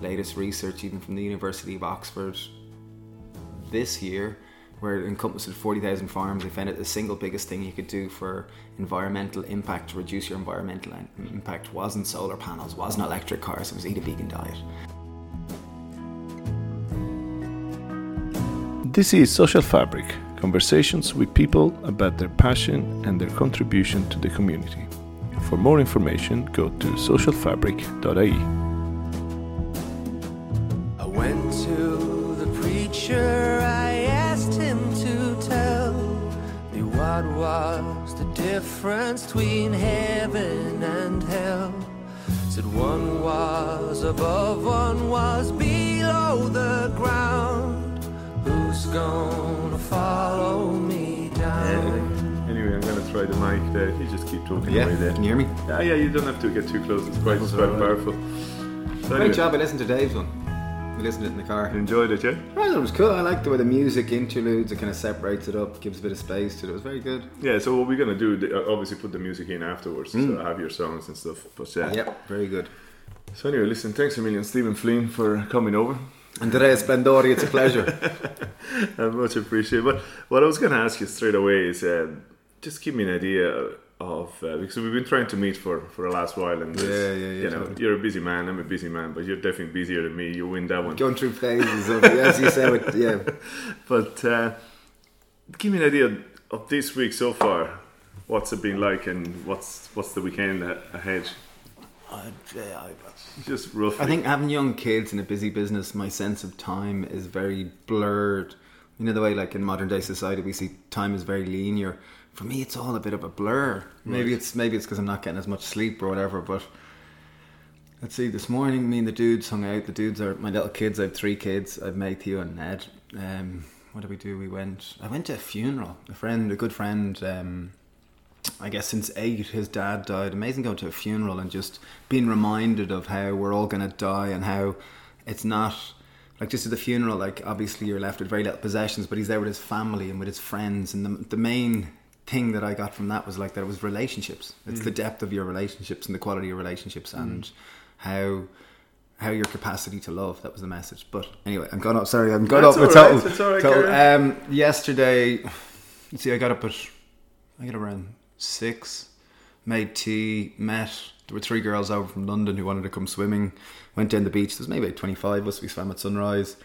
latest research, even from the University of Oxford, this year, where it encompasses 40,000 farms, they found it the single biggest thing you could do for environmental impact to reduce your environmental impact wasn't solar panels, wasn't electric cars, it was eat a vegan diet. This is Social Fabric conversations with people about their passion and their contribution to the community. For more information, go to socialfabric.ie. difference between heaven and hell. Said one was above, one was below the ground. Who's gonna follow me down? Anyway, I'm going to try the mic there. You just keep talking Yeah, away there. can you hear me? Yeah, yeah, you don't have to get too close. It's quite, it's quite powerful. So Great anyway, job, I listened to Dave's one. I listened to it in the car. Enjoyed it, yeah? I thought it was cool. I like the way the music interludes, it kind of separates it up, gives a bit of space to it. It was very good. Yeah, so what we're going to do, uh, obviously put the music in afterwards, Mm. so have your songs and stuff. But yeah. Yep, very good. So anyway, listen, thanks a million, Stephen Flynn, for coming over. Andrea Splendori, it's a pleasure. I much appreciate. But what I was going to ask you straight away is, um, just give me an idea of uh, because we've been trying to meet for for the last while, and Yeah, yeah, yeah, You know, totally. you're a busy man. I'm a busy man, but you're definitely busier than me. You win that one. Going through phases of, as you say, with, yeah. But uh, give me an idea of this week so far. What's it been like, and what's what's the weekend ahead a- ahead? Just roughly. I think having young kids in a busy business, my sense of time is very blurred. You know the way, like in modern day society, we see time is very linear. For me, it's all a bit of a blur. Maybe it's maybe it's because I'm not getting as much sleep or whatever. But let's see. This morning, me and the dudes hung out. The dudes are my little kids. I have three kids. I've Matthew and Ned. Um, what did we do? We went. I went to a funeral. A friend, a good friend. Um, I guess since eight, his dad died. Amazing going to a funeral and just being reminded of how we're all going to die and how it's not like just at the funeral. Like obviously you're left with very little possessions, but he's there with his family and with his friends. And the, the main thing that I got from that was like that it was relationships. It's the depth of your relationships and the quality of relationships and how how your capacity to love. That was the message. But anyway, I'm going up. Sorry, I'm going That's up all right, total. it's all right, total- um, yesterday, see, I got up at I got around six, made tea, met. There were three girls over from London who wanted to come swimming. Went down the beach. There's maybe 25 of us. We swam at sunrise.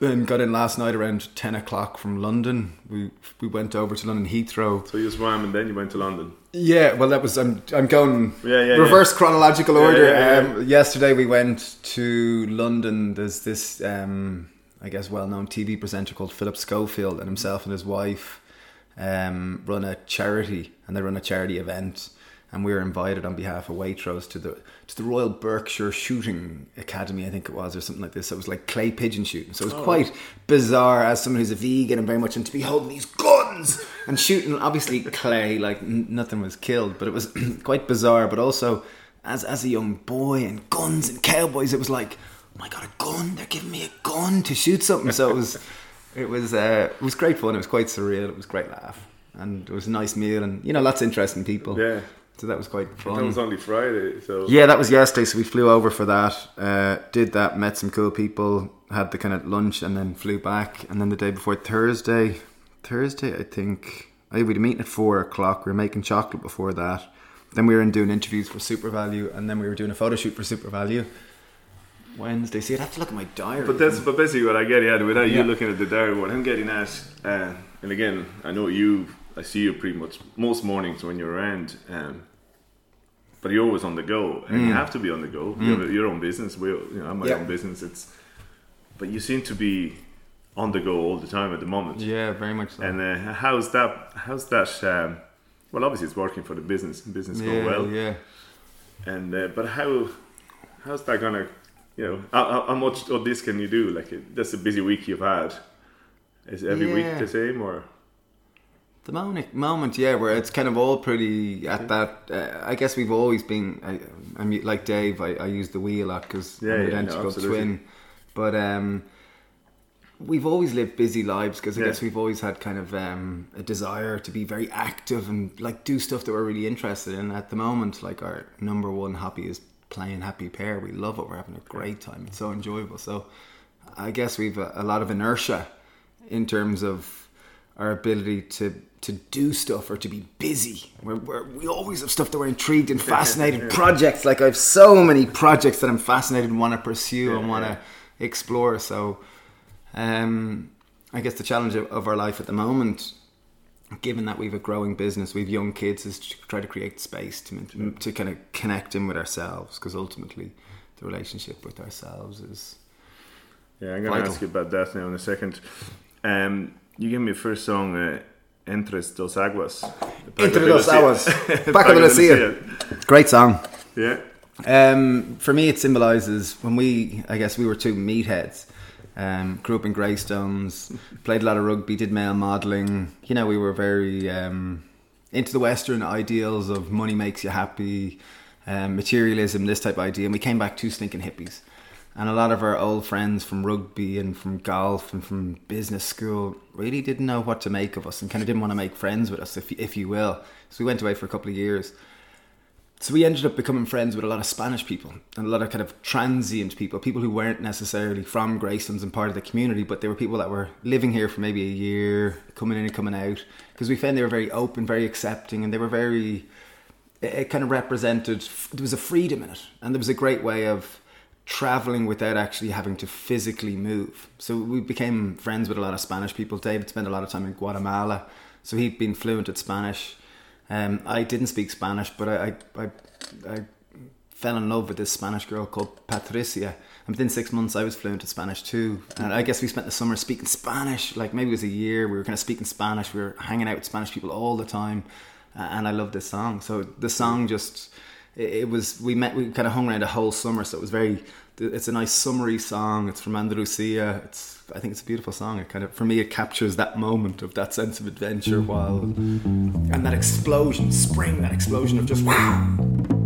Then got in last night around 10 o'clock from London. We we went over to London Heathrow. so you swam and then you went to London. Yeah, well, that was I'm I'm going Yeah, yeah, reverse chronological order. yeah, yeah. Um, yesterday we went to London. There's this um, I guess well-known TV presenter called Philip Schofield, and himself and his wife um, run a charity, and they run a charity event. And we were invited on behalf of Waitrose to the to the Royal Berkshire Shooting Academy, I think it was, or something like this. So it was like clay pigeon shooting. So it was quite bizarre as someone who's a vegan and very much into be holding these guns and shooting. Obviously clay, like n- nothing was killed, but it was quite bizarre. But also, as as a young boy and guns and cowboys, it was like, oh my god, a gun! They're giving me a gun to shoot something. So it was, it was, uh, it was great fun. It was quite surreal. It was a great laugh, and it was a nice meal, and you know, lots of interesting people. Yeah. So that was quite fun. That was only Friday, so Yeah, that was yesterday. So we flew over for that. Uh, did that, met some cool people, had the kind of lunch, and then flew back. And then the day before Thursday, Thursday, I think, I we had a meeting at four o'clock. We were making chocolate before that. Then we were in doing interviews for SuperValu, and then we were doing a photo shoot for SuperValu. Wednesday. See, I'd have to look at my diary. But that's but basically what I get. Yeah, without Yeah. you looking at the diary, what I'm getting at, uh, and again, I know you. I see you pretty much most mornings when you're around, um, but you're always on the go, and you have to be on the go. You have your own business. We, you know, my Mm. Yeah. own business. It's, but you seem to be on the go all the time at the moment. yeah, very much so. And uh, how's that? How's that? Um, well, obviously it's working for the business. Business yeah, going well. yeah. And uh, but how how's that gonna you know how, how- how much of this can you do? Like it, that's a busy week you've had. Is every week the same or? The moment, moment, yeah, where it's kind of all pretty at that. Uh, I guess we've always been. I, mean, like Dave, I, I use the we a lot because Yeah, I'm yeah, no, identical absolutely. twin. But um, we've always lived busy lives because I Yeah. guess we've always had kind of um, a desire to be very active and like do stuff that we're really interested in. At the moment, like our number one hobby is playing happy pear. We love it. We're having a great time. It's so enjoyable. So I guess we've a, a lot of inertia in terms of our ability to to do stuff or to be busy. We're, we're, we always have stuff that we're intrigued and fascinated. projects like I have so many projects that I'm fascinated and want to pursue and want to explore. So, um, I guess the challenge of, of our life at the moment, given that we've a growing business, we've young kids, is to try to create space to to, to kind of connect in with ourselves because ultimately the relationship with ourselves is Yeah, I'm going to ask you about that now in a second. Um, you gave me a first song, uh, Entres dos Aguas. Entre dos aguas, Paco de Lucia. Great song. Yeah. Um, for me, it symbolises when we, I guess, we were two meatheads. Um, grew up in Greystones, played a lot of rugby, did male modelling. You know, we were very um, into the Western ideals of money makes you happy, um, materialism, this type of idea. And we came back two stinking hippies. And a lot of our old friends from rugby and from golf and from business school really didn't know what to make of us and kind of didn't want to make friends with us, if, if you will. So we went away for a couple of years. So we ended up becoming friends with a lot of Spanish people and a lot of kind of transient people, people who weren't necessarily from Greystones and part of the community, but they were people that were living here for maybe a year, coming in and coming out. Because we found they were very open, very accepting, and they were very. It, it kind of represented. There was a freedom in it, and there was a great way of traveling without actually having to physically move. So we became friends with a lot of Spanish people. David spent a lot of time in Guatemala, so he'd been fluent at Spanish. Um, I didn't speak Spanish, but I, I, I, I fell in love with this Spanish girl called Patricia. And within six months, I was fluent at Spanish too. And I guess we spent the summer speaking Spanish. Like maybe it was a year. We were kind of speaking Spanish. We were hanging out with Spanish people all the time. And I loved this song. So the song just, it, was, we met, we kind of hung around a whole summer. So it was very, it's a nice summery song. It's from Andalusia. It's, I think it's a beautiful song. It kind of, for me, it captures that moment of that sense of adventure while, and that explosion, spring, that explosion of just wow.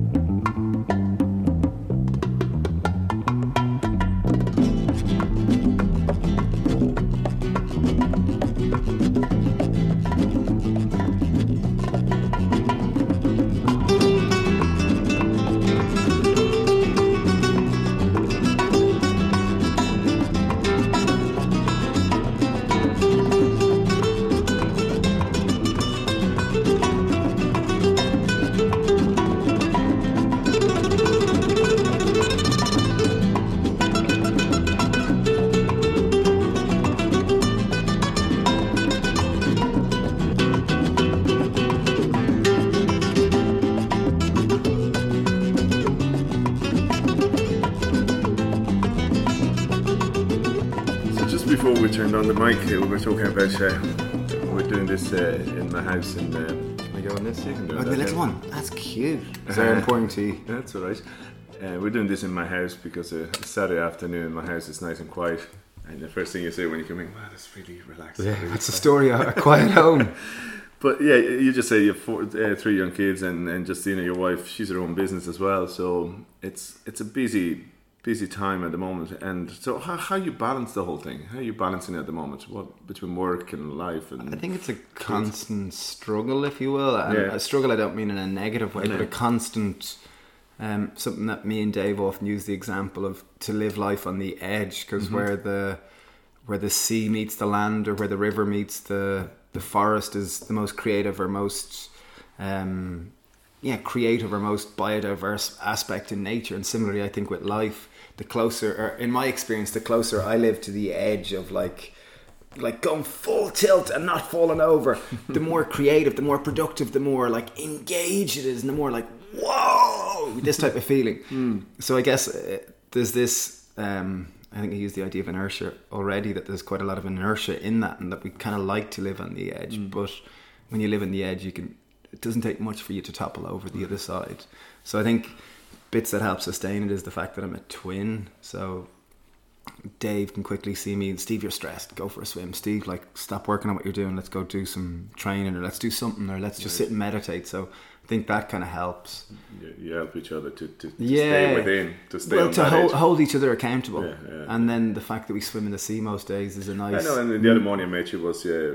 Before we turned on the mic, we were talking about uh, we're doing this uh, in my house in. Uh, Can we go on this? You can do oh, the little one. That's cute. Is that important to you? That's all right. Uh, we're doing this in my house because uh, it's Saturday afternoon. My house is nice and quiet, and the first thing you say when you come in, wow, that's really relaxing. really That's the story of a quiet home. But yeah, you just say you have four, uh, three young kids, and and Justina, your wife, she's her own business as well. So it's it's a busy busy time at the moment. And so how how you balance the whole thing? How are you balancing it at the moment? What between work and life and I think it's a constant struggle, if you will. And Yeah. a struggle I don't mean in a negative way, but a constant um, something that me and Dave often use the example of to live life on the edge, because Mm-hmm. where the where the sea meets the land, or where the river meets the the forest, is the most creative or most um, yeah creative or most biodiverse aspect in nature. And similarly, I think with life, the closer, or in my experience, the closer I live to the edge of like like going full tilt and not falling over, the more creative, the more productive, the more like engaged it is, and the more like whoa, this type of feeling. So I guess uh, there's this. Um, I think I used the idea of inertia already. That there's quite a lot of inertia in that, and that we kind of like to live on the edge. But when you live on the edge, you can. It doesn't take much for you to topple over the other side. So I think bits that help sustain it is the fact that I'm a twin. So Dave can quickly see me. Steve, you're stressed. Go for a swim. Steve, like, stop working on what you're doing. Let's go do some training, or let's do something, or let's just sit and meditate. So I think that kind of helps. You, you help each other to, to, to Yeah. stay within, to stay well, to hold, hold each other accountable, Yeah, yeah. and then the fact that we swim in the sea most days is a nice. I know, and then the other morning I met you was yeah,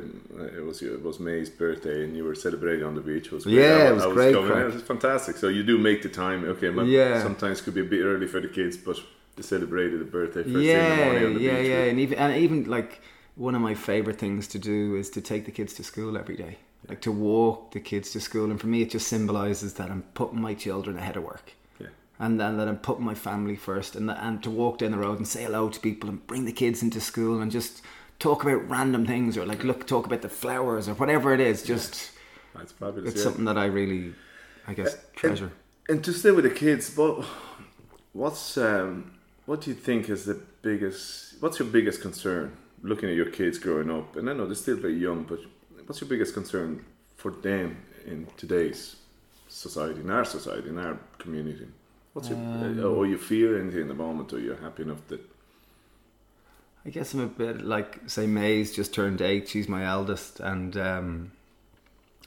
it was it was May's birthday, and you were celebrating on the beach. It was great. Yeah, I, it was I great coming- It was fantastic. So you do make the time. Okay, but Yeah. sometimes could be a bit early for the kids, but they celebrated the birthday first yeah, thing in the morning on the yeah, beach. yeah, and even and even like one of my favorite things to do is to take the kids to school every day, like to walk the kids to school, and for me it just symbolizes that I'm putting my children ahead of work. Yeah. and then that I'm putting my family first, and that, and to walk down the road and say hello to people and bring the kids into school and just talk about random things or like look talk about the flowers or whatever it is. Just That's fabulous. it's yeah. something that I really, I guess, treasure. And to stay with the kids, but what's um, what do you think is the biggest? What's your biggest concern looking at your kids growing up? And I know they're still very young, but what's your biggest concern for them in today's society, in our society, in our community? What's your? Um, or you fear anything in the moment, or you're happy enough that? I guess I'm a bit like say May's just turned eight. She's my eldest, and um,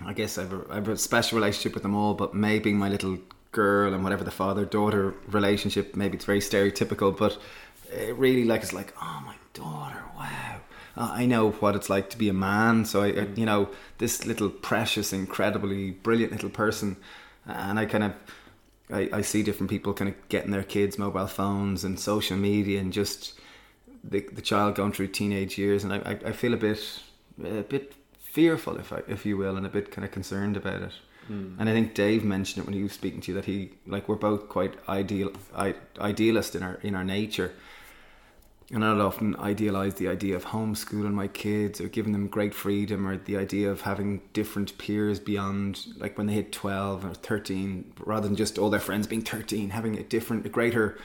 I guess I've a, I've a special relationship with them all. But May being my little girl and whatever the father daughter relationship, maybe it's very stereotypical, but it really like it's like oh my daughter, wow. I know what it's like to be a man, so I, I you know this little precious, incredibly brilliant little person, and I kind of I, I see different people kind of getting their kids mobile phones and social media and just the, the child going through teenage years and I, I, feel a bit a bit fearful if I, if you will and a bit kind of concerned about it. Hmm. And I think Dave mentioned it when he was speaking to you that he like we're both quite ideal I, idealist in our in our nature and I'd often idealize the idea of homeschooling my kids or giving them great freedom or the idea of having different peers beyond like when they hit 12 or 13 rather than just all their friends being 13 having a different a greater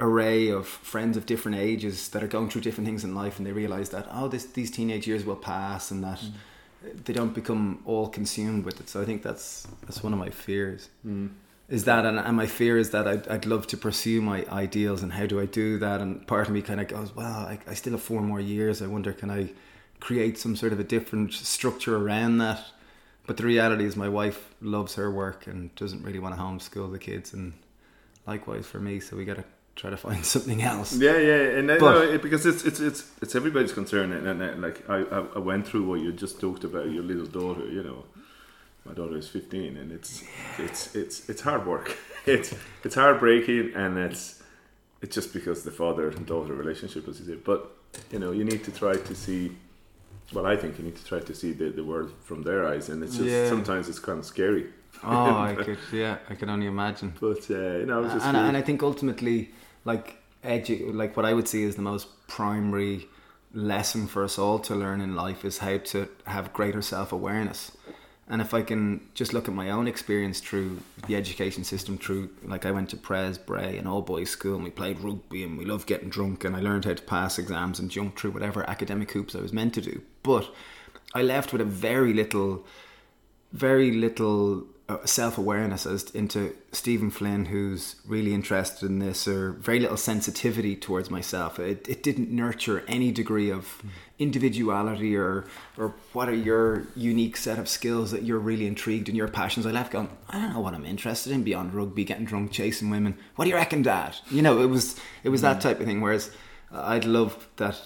array of friends of different ages that are going through different things in life and they realize that oh this these teenage years will pass and that mm. they don't become all consumed with it. So I think that's that's one of my fears mm. Is that and, and my fear is that I'd, I'd love to pursue my ideals and how do I do that? And part of me kind of goes well I, I still have four more years. I wonder can I create some sort of a different structure around that? But the reality is my wife loves her work and doesn't really want to homeschool the kids and likewise for me so we got to try to find something else. Yeah, yeah, and I But- know it, because it's it's it's it's everybody's concern, and, and, uh, like I, I I went through what you just talked about your little daughter. You know, my daughter is fifteen, and it's it's it's it's hard work. It's it's heartbreaking, and it's it's just because the father and daughter relationship is it. But you know, you need to try to see. Well, I think you need to try to see the, the world from their eyes, and it's just Yeah. sometimes it's kind of scary. oh I could yeah I can only imagine But uh, you know, just and, really- and I think ultimately, like edu- like what I would see is the most primary lesson for us all to learn in life is how to have greater self awareness. And if I can just look at my own experience through the education system, through like I went to Pres Bray, an all boys school, and we played rugby, and we loved getting drunk, and I learned how to pass exams and jump through whatever academic hoops I was meant to do. But I left with a very little very little self awareness as into Stephen Flynn, who's really interested in this, or very little sensitivity towards myself. It, it didn't nurture any degree of individuality or or what are your unique set of skills that you're really intrigued in your passions. I left going, I don't know what I'm interested in beyond rugby, getting drunk, chasing women. What do you reckon, Dad? You know, it was it was that type of thing. Whereas uh, I'd love that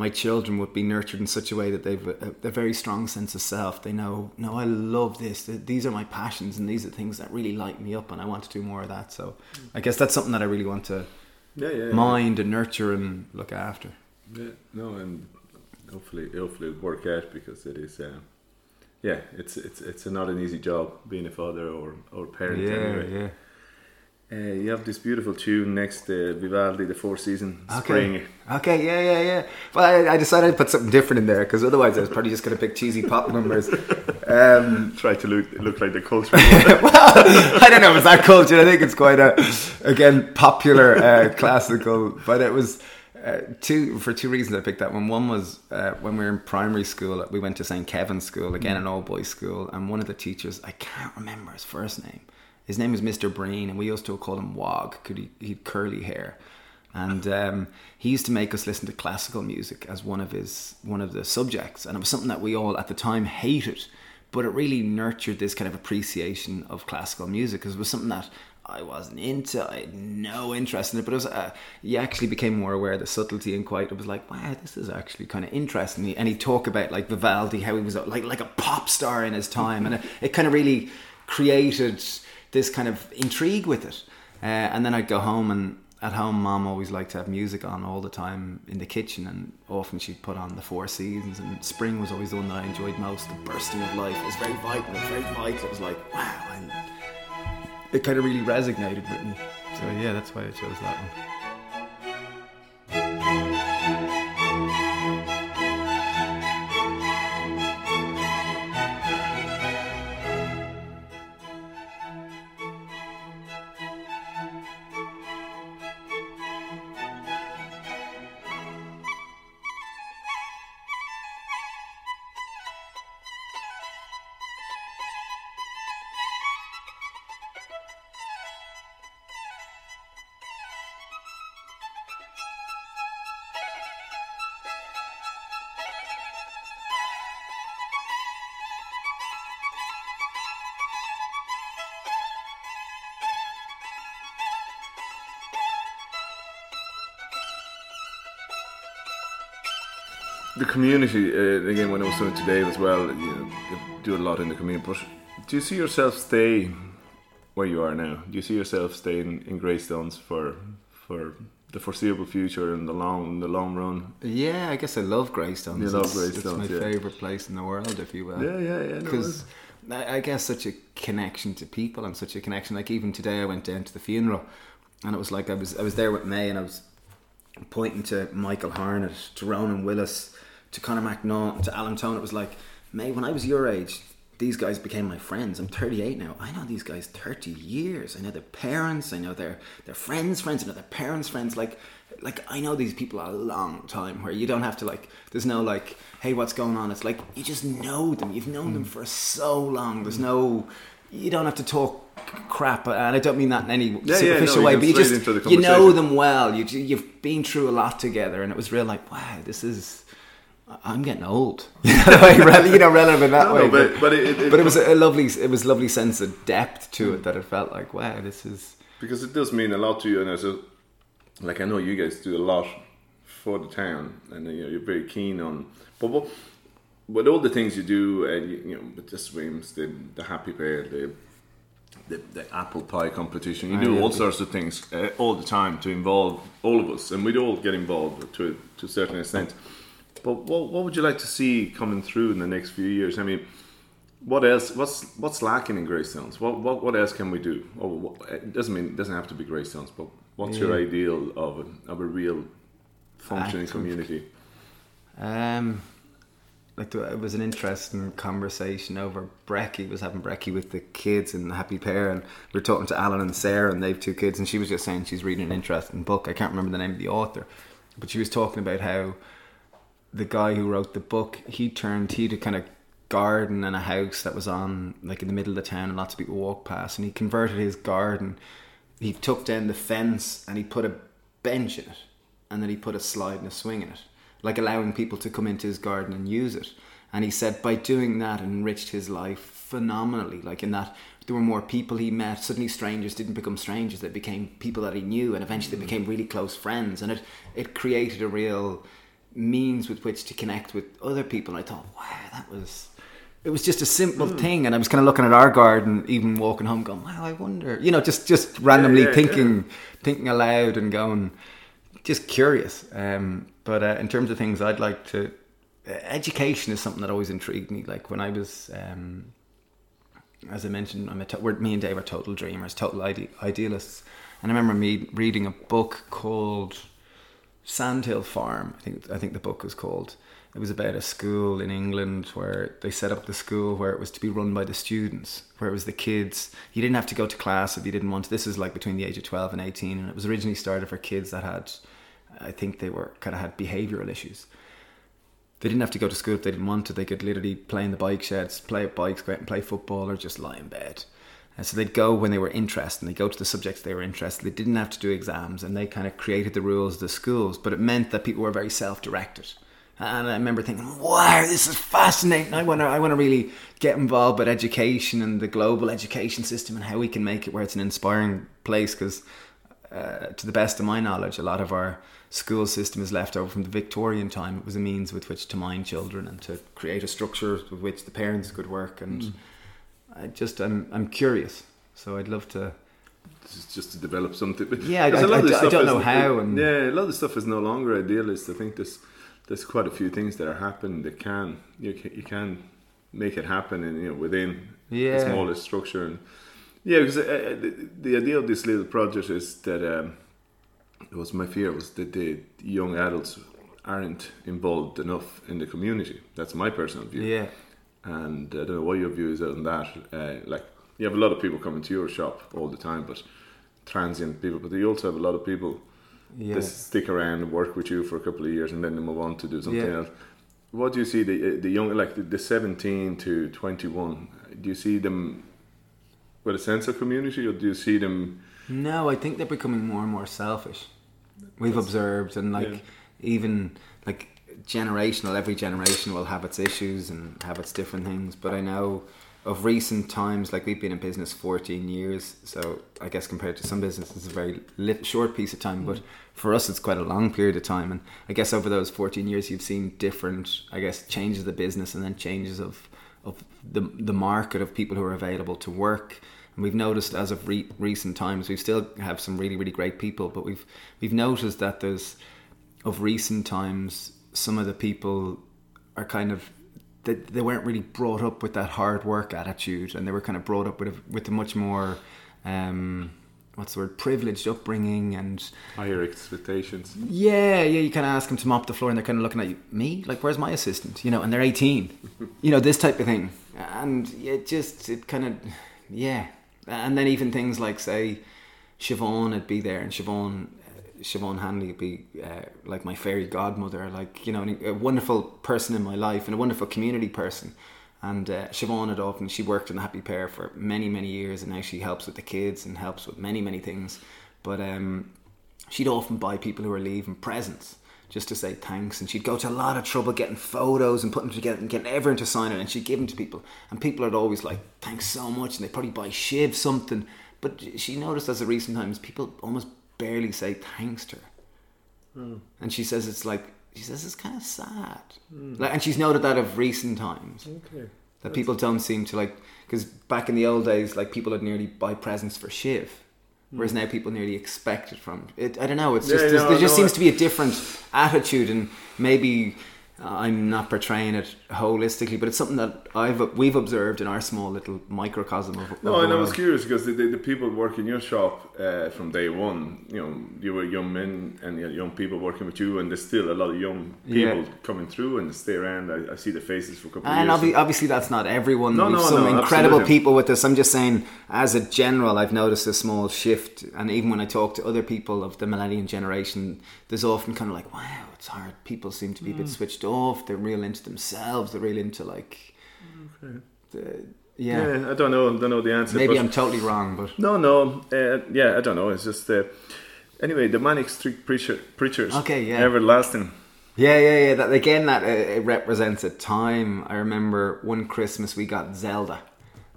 my children would be nurtured in such a way that they've a, a very strong sense of self. They know, no, I love this. These are my passions, and these are things that really light me up, and I want to do more of that. So, I guess that's something that I really want to yeah, yeah, yeah. mind and nurture and look after. Yeah, no, and hopefully, hopefully it'll work out because it is. Uh, yeah, it's it's it's not an easy job being a father or or parent. anyway. yeah. Uh, you have this beautiful tune next to Vivaldi, the Four Seasons, Okay. Spring. Okay, yeah, yeah, yeah. But I, I decided to put something different in there because otherwise I was probably just going to pick cheesy pop numbers. Um, Try to look look like the culture. well, I don't know if it's that culture. I think it's quite a, again, popular uh, classical. But it was uh, two for two reasons. I picked that one. One was uh, when we were in primary school. We went to St Kevin's School again, an all boys school, and one of the teachers I can't remember his first name. His name was Mr. Breen, and we used to call him Wog because he, he had curly hair. And um, he used to make us listen to classical music as one of his one of the subjects, and it was something that we all at the time hated but it really nurtured this kind of appreciation of classical music because it was something that I wasn't into. I had no interest in it, but it was. Uh, you actually became more aware of the subtlety and quite. It was like, wow, this is actually kind of interesting. And he talked about like Vivaldi, how he was like like a pop star in his time, and it, it kind of really created this kind of intrigue with it. Uh, and then I'd go home and at home, mom always liked to have music on all the time in the kitchen, and often she'd put on the Four Seasons. And spring was always the one that I enjoyed most. The bursting of life it was very vital. It was very vital. It was like wow, and it kind of really resonated with me. So yeah, that's why I chose that one. The community uh, again when I was doing today as well you, know, you do a lot in the community but do you see yourself stay where you are now do you see yourself staying in Greystones for for the foreseeable future and the long the long run Yeah, I guess I love Greystones. You love It's- It's my yeah. favorite place in the world, if you will. yeah yeah yeah because I I guess such a connection to people and such a connection. Like even today, I went down to the funeral, and it was like I was I was there with May, and I was pointing to Michael Harnett, to Ronan Willis, to Conor McNaught, to Alan Tone. It was like May when I was your age. These guys became my friends. I'm 38 now. I know these guys 30 years. I know their parents. I know their their friends' friends. I know their parents' friends. Like like I know these people a long time. Where you don't have to like. There's no like, hey, what's going on? It's like you just know them. You've known them for so long. There's no. You don't have to talk crap, and I don't mean that in any yeah, superficial no, way. But you just you know them well. You you've been through a lot together, and it was real. Like wow, this is. I'm getting old. You know, like, rel- you know, relevant that No, way. no, but- but it- it- but it was a lovely, it was lovely sense of depth to it that it felt like, wow, this is. because it does mean a lot to you and as a like I know you guys do a lot for the town and you know, you're very keen on but what with all the things you do and you, you know with the swims the the happy pear the the, the apple pie competition you do all sorts of things uh, all the time to involve all of us and we'd all get involved to to a certain extent but what, what would you like to see coming through in the next few years I mean what else? What's what's lacking in Greystones? What what what else can we do? Or what, it doesn't mean it doesn't have to be Greystones, but what's your ideal of a, of a real functioning community? Um, like the, it was an interesting conversation over Brecky was having Brecky with the kids and the happy pear, and we are talking to Alan and Sarah, and they've two kids, and she was just saying she's reading an interesting book. I can't remember the name of the author, but she was talking about how the guy who wrote the book he turned he had a kind of garden and a house that was on like in the middle of the town and lots of people walk past and he converted his garden. He took down the fence and he put a bench in it and then he put a slide and a swing in it like allowing people to come into his garden and use it. And he said by doing that it enriched his life phenomenally like in that there were more people he met. Suddenly strangers didn't become strangers they became people that he knew and eventually they mm. became really close friends. And it it created a real means with which to connect with other people. And I thought, wow, that was. It was just a simple Hmm. thing, and I was kind of looking at our garden, even walking home, going, "Wow, I wonder," you know, just just randomly yeah, thinking, thinking aloud, and going, just curious. Um, but uh, in terms of things, I'd like to. Uh, education is something that always intrigued me. Like when I was, um, as I mentioned, I'm a to- me and Dave are total dreamers, total ide- idealists, and I remember me reading a book called Sandhill Farm. I think I think the book was called. It was about a school in England where they set up the school where it was to be run by the students, where it was the kids. You didn't have to go to class if you didn't want to. This is like between the age of twelve and eighteen, and it was originally started for kids that had, I think they were kind of had behavioural issues. They didn't have to go to school if they didn't want to. They could literally play in the bike sheds, play at bikes, go out and play football, or just lie in bed. And so they'd go when they were interested, and they go to the subjects they were interested. They didn't have to do exams, and they kind of created the rules of the schools. But it meant that people were very self-directed, And I remember thinking, "Wow, this is fascinating! I want to, I want to really get involved with education and the global education system and how we can make it where it's an inspiring place." Because, uh, to the best of my knowledge, a lot of our school system is left over from the Victorian time. It was a means with which to mind children and to create a structure with which the parents could work. And Mm. I just, I'm, I'm curious. So I'd love to. just, just to develop something. Yeah, I- I- lot of I I stuff don't know how and- yeah, a lot of the stuff is no longer idealist. I think there's there's quite a few things that are happening that can you can, you can make it happen in you know within Yeah. the smallest structure and yeah because uh, the, the idea of this little project is that um, it was my fear was that the young adults aren't involved enough in the community. That's my personal view Yeah. And I don't know what your view is on that. Uh, like you have a lot of people coming to your shop all the time, but transient people. But you also have a lot of people Yeah. that stick around and work with you for a couple of years, and then they move on to do something Yeah. else. What do you see the the young like the, the seventeen to twenty one? Do you see them with a sense of community, or do you see them? No, I think they're becoming more and more selfish. We've observed, and like Yeah. even like generational, every generation will have its issues and have its different things. But I know of recent times, like we've been in business 14 years, so I guess compared to some businesses, it's a very short piece of time. But for us, it's quite a long period of time. And I guess over those 14 years, you've seen different, I guess, changes of the business and then changes of of the the market of people who are available to work. And we've noticed as of re- recent times, we still have some really really great people, but we've we've noticed that there's of recent times some of the people are kind of they, they weren't really brought up with that hard work attitude, and they were kind of brought up with a, with a much more um, what's the word privileged upbringing and Higher expectations. yeah, yeah, you kind of ask them to mop the floor and they're kind of looking at you, me? Like, where's my assistant? You know, and they're 18. you know, this type of thing. And it just, it kind of, yeah. And then even things like, say, Siobhan would be there and Siobhan, Siobhan Hanley would be uh, like my fairy godmother, like, you know, a wonderful person in my life and a wonderful community person. And uh, Siobhan had often, she worked in the Happy Pear for many, many years and now she helps with the kids and helps with many, many things. But um, she'd often buy people who were leaving presents just to say thanks. And she'd go to a lot of trouble getting photos and putting them together and getting everyone to sign it. And she'd give them to people. And people are always like, thanks so much. And they'd probably buy Shiv something. But she noticed as of recent times, people almost barely say thanks to her. And she says it's like, she says it's kind of sad. Like, and she's noted that of recent times Okay. that people don't seem to like because back in the old days like people would nearly buy presents for shiv whereas now people nearly expect it from it i don't know it's Hmm. Yeah, just no, there just no, seems to be a different attitude and maybe i'm not portraying it holistically but it's something that i've we've observed in our small little microcosm of, of No, and I was curious because the, the, the people working your shop uh, from day one, you know, you were young men and you young people working with you, and there's still a lot of young people Yeah. coming through and they stay around. I, I see the faces for a couple of And years. obvi- obviously, that's not everyone. No, We've no, some no, incredible absolutely. people with this. I'm just saying, as a general, I've noticed a small shift. And even when I talk to other people of the millennial generation, there's often kind of like, wow, it's hard. People seem to be a Mm. bit switched off. They're real into themselves. They're real into like, the, yeah. yeah, I don't know. I don't know the answer. Maybe I'm totally wrong, but no, no. Uh, yeah, I don't know. It's just uh, anyway. The Manic Street Preacher, Preachers. Okay, yeah. everlasting. Yeah, yeah, yeah. That again, that uh, it represents a time. I remember one Christmas we got Zelda.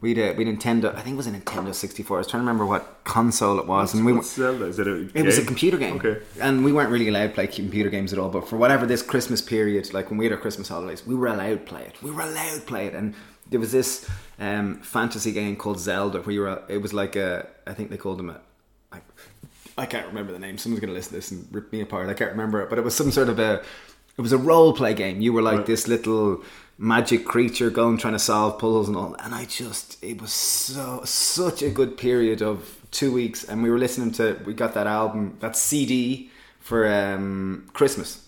We had we Nintendo. I think it was a Nintendo 64. I was trying to remember what console it was, and we What's Zelda? Is it a? It was a computer game. Okay. And we weren't really allowed to play computer games at all. But for whatever this Christmas period, like when we had our Christmas holidays, we were allowed to play it. We were allowed to play it. And there was this um, fantasy game called Zelda where you were, it was like a, I think they called them a, I, I can't remember the name. Someone's going to listen to this and rip me apart. I can't remember it. But it was some sort of a, it was a role play game. You were like Right. this little magic creature going trying to solve puzzles and all. And I just, it was so, such a good period of two weeks. And we were listening to, we got that album, that CD for um, Christmas.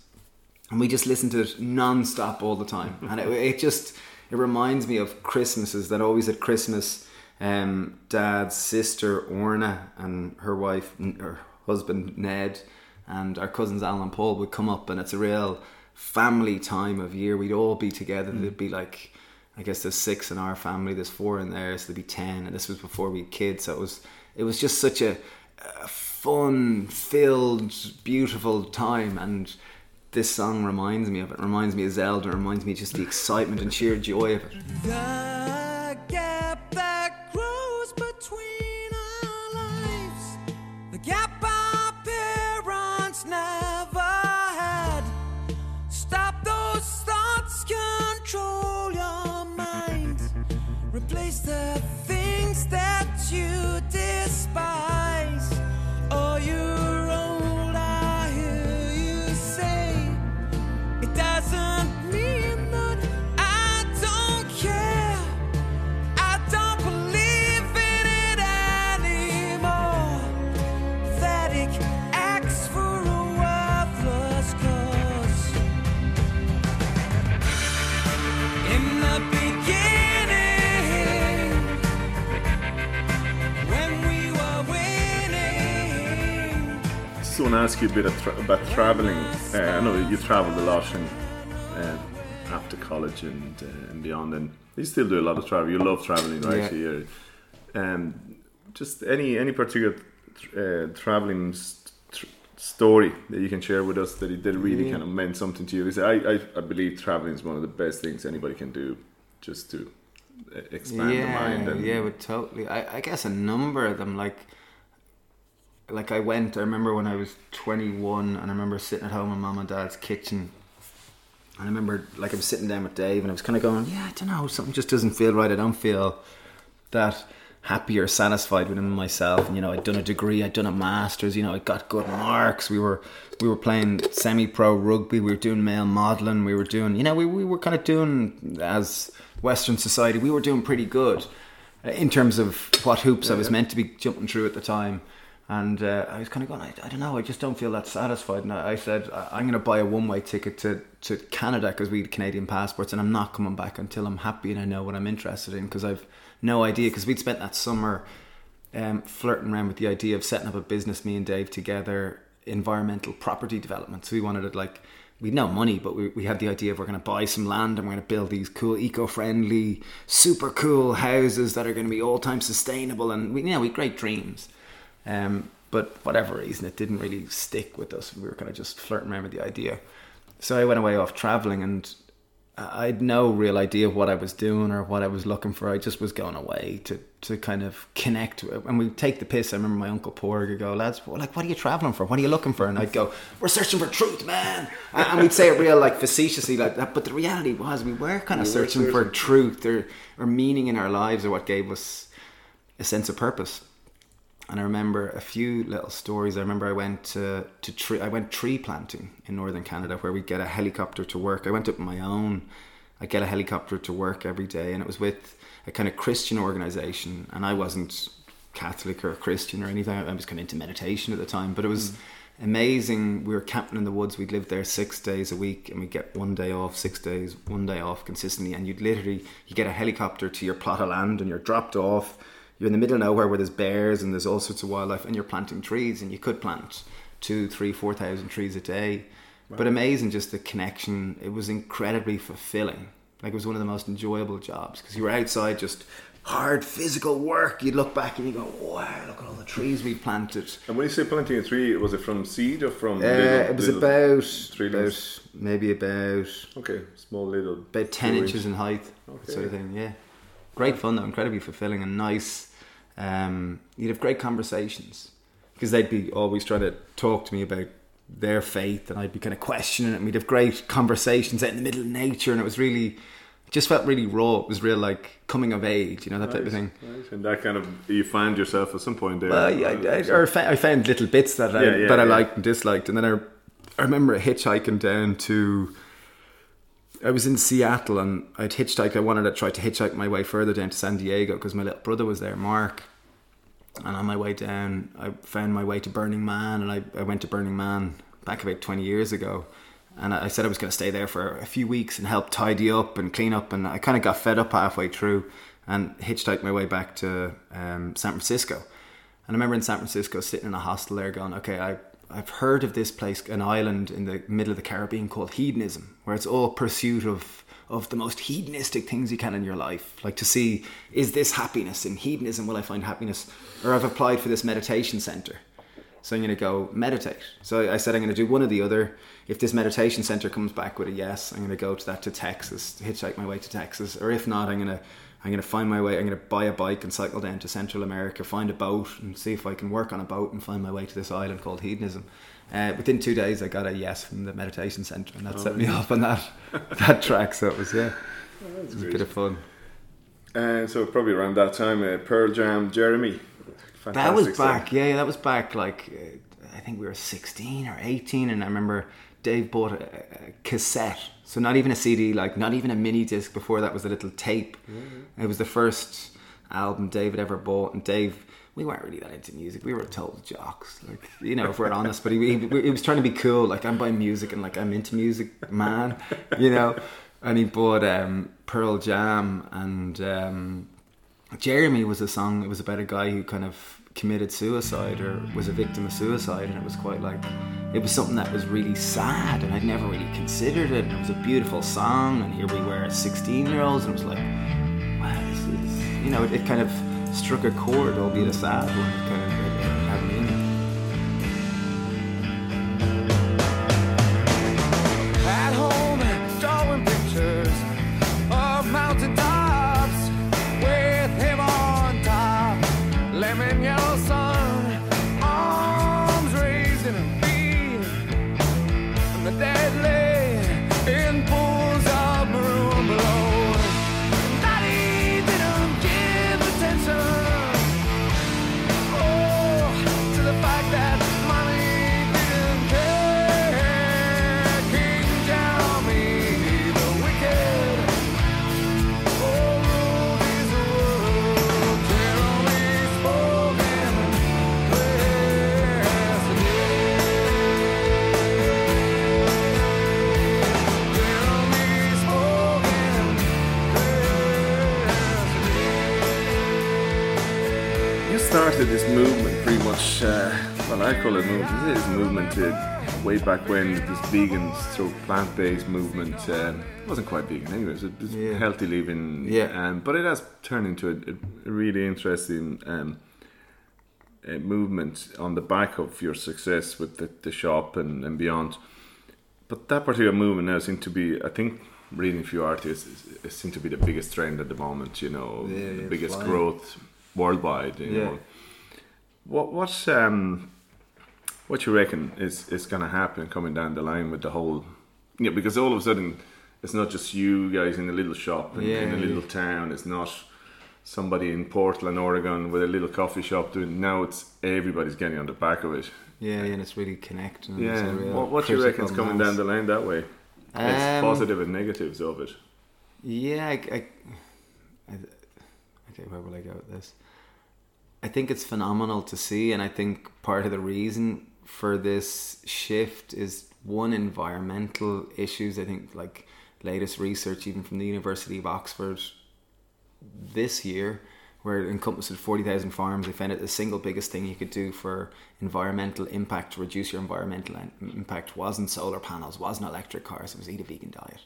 And we just listened to it non-stop all the time. And it, it just, it reminds me of Christmases that always at Christmas, um, dad's sister Orna and her wife, her husband Ned, and our cousins Alan and Paul would come up, and it's a real family time of year. We'd all be together. Mm. There'd be like, I guess there's six in our family. There's four in there, so there'd be ten. And this was before we had kids, so it was it was just such a, a fun-filled, beautiful time. And this song reminds me of. It reminds me of Zelda. It reminds me just the excitement and sheer joy of it. Ask you a bit of tra- about traveling. Uh, I know you traveled a lot in, uh, after college and, uh, and beyond, and you still do a lot of travel. You love traveling, right? Yeah. You're- um, just any any particular uh, traveling st- story that you can share with us that it did really Yeah. kind of meant something to you. Because I, I, I believe traveling is one of the best things anybody can do, just to uh, expand the mind. yeah, And, yeah, but totally. I, I guess a number of them, like, like I went. I remember when I was twenty one, and I remember sitting at home in mom and dad's kitchen, and I remember like I was sitting down with Dave, and I was kind of going, "Yeah, I don't know, something just doesn't feel right. I don't feel that happy or satisfied within myself." And you know, I'd done a degree, I'd done a masters. You know, I got good marks. We were we were playing semi pro rugby. We were doing male modelling. We were doing, you know, we we were kind of doing as Western society. We were doing pretty good uh, in terms of what hoops I was meant to be jumping through at the time. And uh, I was kind of going, I, I don't know, I just don't feel that satisfied. And I, I said, I'm going to buy a one way ticket to, to Canada because we had Canadian passports, and I'm not coming back until I'm happy and I know what I'm interested in because I've no idea. Because we'd spent that summer um, flirting around with the idea of setting up a business, me and Dave together, environmental property development. So we wanted it like, we'd no money, but we, we had the idea of we're going to buy some land and we're going to build these cool, eco friendly, super cool houses that are going to be all time sustainable. And we, you know, we had great dreams. Um, but whatever reason, it didn't really stick with us. We were kind of just flirting around with the idea. So I went away off traveling and I had no real idea of what I was doing or what I was looking for. I just was going away to, to kind of connect. with- And we take the piss. I remember my uncle Porg would go, lads, like, what are you traveling for? What are you looking for? And I'd go, we're searching for truth, man. And we'd say it real, like, facetiously like that. But the reality was we were kind of You were searching for truth or, or meaning in our lives or what gave us a sense of purpose. And I remember a few little stories. I remember I went to, to tree, I went tree planting in northern Canada where we get a helicopter to work. I went up on my own. I get a helicopter to work every day, and it was with a kind of Christian organization. And I wasn't Catholic or Christian or anything. I was kind of into meditation at the time, but it was mm. amazing. We were camping in the woods. We'd live there six days a week, and we get one day off, six days, one day off consistently. And you'd literally you get a helicopter to your plot of land, and you're dropped off. You're in the middle of nowhere where there's bears and there's all sorts of wildlife, and you're planting trees, and you could plant two, three, four thousand trees a day. But amazing, just the connection. It was incredibly fulfilling. Like it was one of the most enjoyable jobs because you were outside just hard physical work. You'd look back and you go, "Wow, look at all the trees we planted." and when you say planting a tree, was it from seed or from? Uh, little- it was about, about maybe about okay, small little about 10 few inches in height Okay. sort of thing yeah great fun though incredibly fulfilling and nice um, you'd have great conversations because they'd be always trying to talk to me about their faith and I'd be kind of questioning it and we'd have great conversations out in the middle of nature and it was really just felt really raw it was real like coming of age you know that type of thing Right, and that kind of you find yourself at some point there. well, yeah, I, I, or fa- I found little bits that I, Yeah, yeah, that I yeah. liked and disliked, and then I, I remember hitchhiking down to. I was in Seattle and I'd hitchhiked. I wanted to try to hitchhike my way further down to San Diego because my little brother was there, Mark. And on my way down, I found my way to Burning Man, and I, I went to Burning Man back about 20 years ago. And I said I was going to stay there for a few weeks and help tidy up and clean up. And I kind of got fed up halfway through and hitchhiked my way back to um, San Francisco. And I remember in San Francisco sitting in a hostel there going, okay, I, I've heard of this place, an island in the middle of the Caribbean called hedonism, where it's all pursuit of, of the most hedonistic things you can in your life. Like to see, is this happiness? In hedonism, will I find happiness? Or I've applied for this meditation center. So I'm going to go meditate. So I said I'm going to do one or the other. If this meditation center comes back with a yes, I'm going to go to that to Texas, to hitchhike my way to Texas. Or if not, I'm going to I'm going to find my way. I'm going to buy a bike and cycle down to Central America, find a boat, and see if I can work on a boat and find my way to this island called hedonism. Uh, within two days, I got a yes from the meditation center, and that set me off on that that track. So it was yeah, it was a bit of fun. And so probably around that time, uh, Pearl Jam, Jeremy. That was back, stuff. yeah, that was back. Like uh, I think we were sixteen or eighteen, and I remember Dave bought a, a cassette, so not even a CD, like not even a mini disc. Before that was a little tape. It was the first album David ever bought, and Dave. We weren't really that into music. We were total jocks, like you know, if we're honest. But he, he, he was trying to be cool. Like I'm buying music, and like I'm into music, man. You know. And he bought um, Pearl Jam, and um, Jeremy was a song. It was about a guy who kind of committed suicide or was a victim of suicide, and it was quite like it was something that was really sad, and I'd never really considered it. And it was a beautiful song, and here we were, as sixteen-year-olds, and it was like, wow, this is you know, it, it kind of struck a chord, albeit a sad one. Kind of it, it had me It is a movement uh, way back when this vegan stroke plant based movement um, wasn't quite vegan, anyways. It was Yeah. healthy living. Yeah. Um, but it has turned into a, a really interesting um, uh, movement on the back of your success with the, the shop and, and beyond. But that particular movement now seems to be, I think, reading a few artists, it seems to be the biggest trend at the moment. You know, Yeah, the yeah, biggest flying. growth worldwide. You Yeah. know, what what um what you reckon is is going to happen coming down the line with the whole? Yeah, because all of a sudden it's not just you guys in a little shop in, Yeah, in a little yeah. town. It's not somebody in Portland, Oregon, with a little coffee shop doing. Now it's everybody's getting on the back of it. Yeah, and it's really connecting. Yeah, what, what do you reckon's coming down the line that way? it's Um, positive and negatives of it. Yeah, I, I, I, okay, where will I go with this? I think it's phenomenal to see, and I think part of the reason for this shift is one environmental issues. I think like latest research, even from the University of Oxford, this year, where it encompassed 40,000 farms, they found it the single biggest thing you could do for environmental impact to reduce your environmental impact wasn't solar panels, wasn't electric cars, it was eat a vegan diet.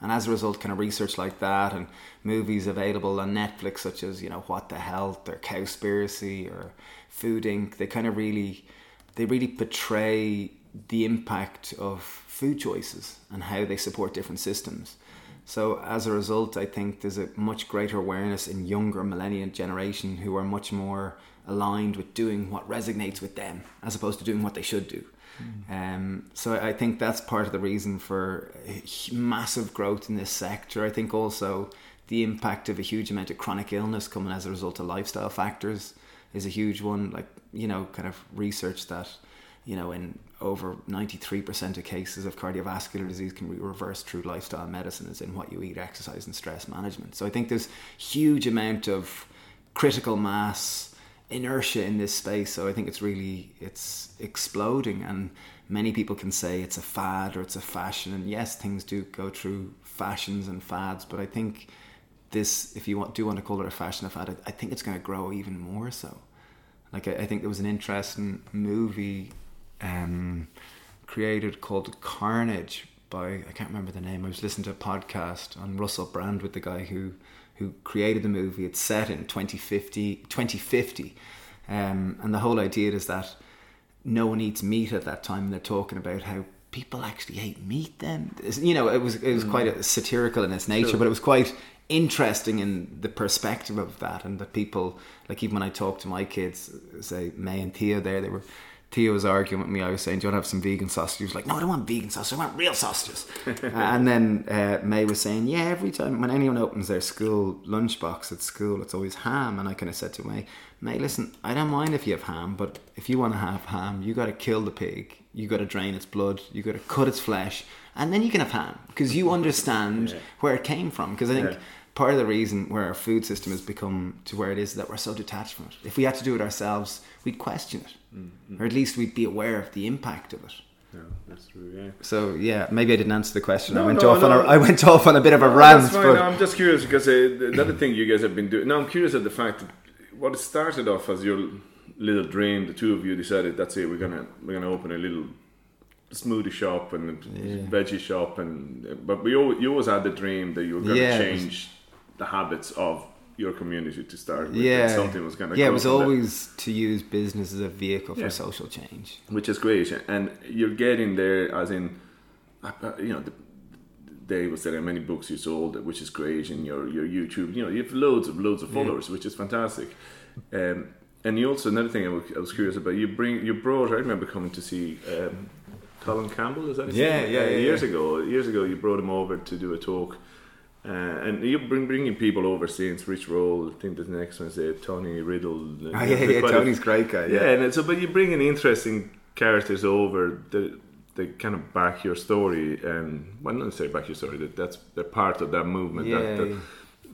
And as a result, kind of research like that and movies available on Netflix, such as, you know, What the Health or Cowspiracy or Food Inc., they kind of really, they really portray the impact of food choices and how they support different systems. So as a result, I think there's a much greater awareness in younger millennial generation who are much more aligned with doing what resonates with them as opposed to doing what they should do. Um, so I think that's part of the reason for massive growth in this sector. I think also the impact of a huge amount of chronic illness coming as a result of lifestyle factors is a huge one. Like you know, kind of research that you know, in over 93% of cases of cardiovascular disease can be reversed through lifestyle medicine, as in what you eat, exercise, and stress management. So I think there's huge amount of critical mass inertia in this space. So I think it's really it's exploding, and many people can say it's a fad or it's a fashion. And yes, things do go through fashions and fads, but I think this, if you want, do want to call it a fashion or fad, I think it's going to grow even more so. Like I, I think there was an interesting movie um, created called Carnage by I can't remember the name. I was listening to a podcast on Russell Brand with the guy who who created the movie. It's set in 2050, 2050 um, and the whole idea is that no one eats meat at that time. And they're talking about how people actually ate meat then. It's- You know, it was it was quite a satirical in its nature, Sure. but it was quite interesting in the perspective of that and that people like even when I talk to my kids, say May and Theo there, they were Theo was arguing with me. I was saying, "Do you want to have some vegan sausage?" He was like, "No, I don't want vegan sausage. I want real sausages." and then uh, May was saying, "Yeah, every time when anyone opens their school lunchbox at school, it's always ham." And I kind of said to May, "May, listen, I don't mind if you have ham, but if you want to have ham, you got to kill the pig. You got to drain its blood. You got to cut its flesh, and then you can have ham because you understand Yeah. where it came from. Because I think." Yeah. Part of the reason where our food system has become to where it is that we're so detached from it. If we had to do it ourselves, we'd question it, Mm-hmm. or at least we'd be aware of the impact of it. Yeah, that's true. Yeah. So yeah, maybe I didn't answer the question. I went no, off on a I went off on a bit of a No, rant. But No, I'm just curious because uh, another thing you guys have been doing. Now I'm curious at the fact that what started off as your little dream. The two of you decided that's it. We're gonna we're gonna open a little smoothie shop and Yeah. veggie shop, and but we always, you always had the dream that you were gonna Yeah, it was- change the habits of your community to start with. yeah, something was gonna yeah. It was that. always to use business as a vehicle for Yeah. social change. which is great. And you're getting there, as in, uh, uh, you know, the, Dave was saying how many books you sold, which is great, and your your YouTube, you know, you have loads of loads of followers, which is fantastic. Um, and you also another thing I was, I was curious about. You bring you brought. I remember coming to see. Um, Colin Campbell, is that his Yeah, name? yeah, Uh, yeah, Years yeah. ago, years ago, you brought him over to do a talk, uh, and you bring bringing people over since Rich Roll. I think the next one's uh, Tony Riddle. Oh, yeah, yeah. Tony's a great guy. yeah, Yeah, and so but you bring in interesting characters over that they kind of back your story, and well, not necessarily back your story. That that's they're part of that movement. yeah. that, that.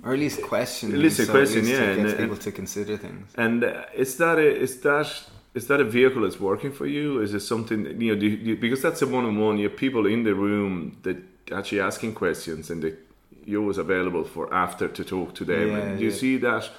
Or at least question. At least a so question, least yeah, It gets and- people to consider things. and uh, is that a, is that is that a vehicle that's working for you? Is it something you know? Do you, do you- because that's a one on one. You have people in the room that actually asking questions, and they, you're always available for after to talk to them. Yeah, and do you yeah. see that?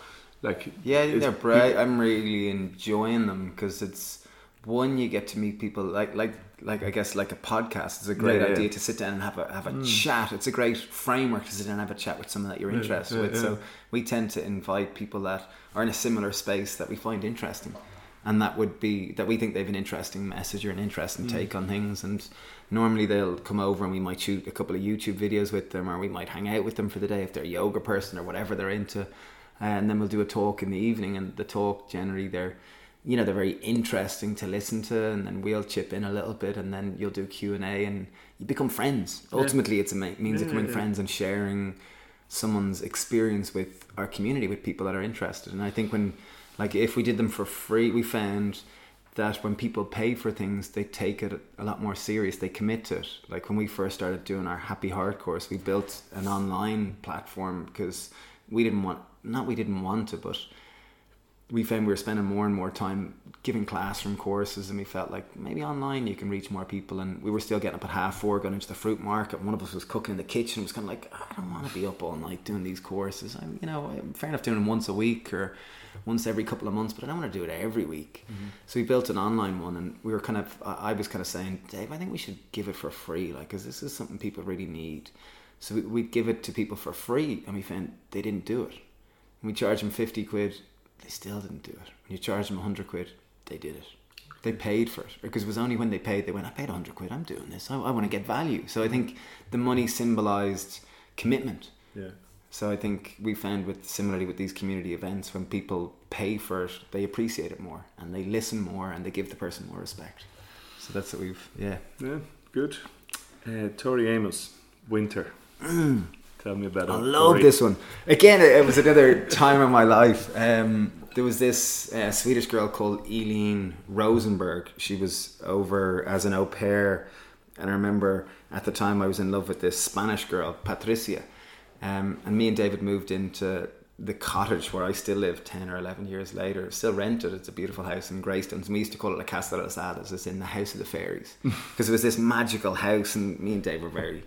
Like Yeah, I think they're bright. I'm really enjoying them because it's one you get to meet people like like like I guess like a podcast is a great Yeah, yeah. idea to sit down and have a have a hmm. chat. It's a great framework to sit down and have a chat with someone that you're interested yeah, with. yeah. So we tend to invite people that are in a similar space that we find interesting. And that would be that we think they have an interesting message or an interesting mm. take on things. And normally they'll come over and we might shoot a couple of YouTube videos with them, or we might hang out with them for the day if they're a yoga person or whatever they're into. Uh, and then we'll do a talk in the evening and the talk generally they're you know they're very interesting to listen to. And then we'll chip in a little bit and then you'll do q&a and you become friends. Ultimately it's a means of becoming yeah. friends and sharing someone's experience with our community with people that are interested. And i think when like if we did them for free we found that when people pay for things they take it a lot more serious. They commit to it. Like when we first started doing our happy heart course we built an online platform because we didn't want not we didn't want to but we found we were spending more and more time giving classroom courses and we felt like maybe online you can reach more people and we were still getting up at half four going into the fruit market. One of us was cooking in the kitchen. It was kind of like i don't want to be up all night doing these courses. I'm you know fair enough doing them once a week or once every couple of months but i don't want to do it every week. Mm-hmm. So we built an online one and we were kind of i was kind of saying dave i think we should give it for free like because this is something people really need so we- we'd give it to people for free and we found they didn't do it. When we charged them 50 quid they still didn't do it. When you charge them 100 quid they did it. They paid for it because it was only when they paid they went i paid 100 quid i'm doing this i, I want to get value. So i think the money symbolized commitment. Yeah. So i think we found with similarly with these community events when people pay for it they appreciate it more and they listen more and they give the person more respect so that's what we've yeah Yeah, good. Uh, Tori Amos, Winter. Tell me about it. I love Tori. this one. Again, it it was another time in my life. Um, there was this uh, Swedish girl called Eileen Rosenberg. She was over as an au pair, and I remember at the time I was in love with this Spanish girl, Patricia. Um, and me and David moved into the cottage where I still live 10 or 11 years later. Still rented. It's a beautiful house in Greystones. We used to call it La Casa de las Hadas. It's in the House of the Fairies. Because it was this magical house, and me and Dave were very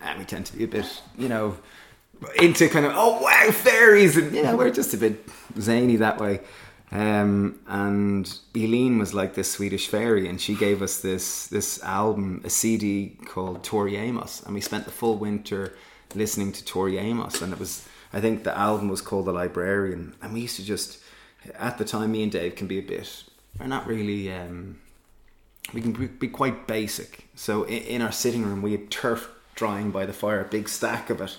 and we tend to be a bit, you know, into kind of oh wow fairies, and you know we're just a bit zany that way. Um, and Eileen was like this Swedish fairy, and she gave us this this album, a CD called Tori Amos, and we spent the full winter listening to Tori Amos, and it was I think the album was called The Librarian, and we used to just at the time me and Dave can be a bit we're not really um, we can be, be quite basic. So in, in, our sitting room, we had turf drying by the fire, a big stack of it.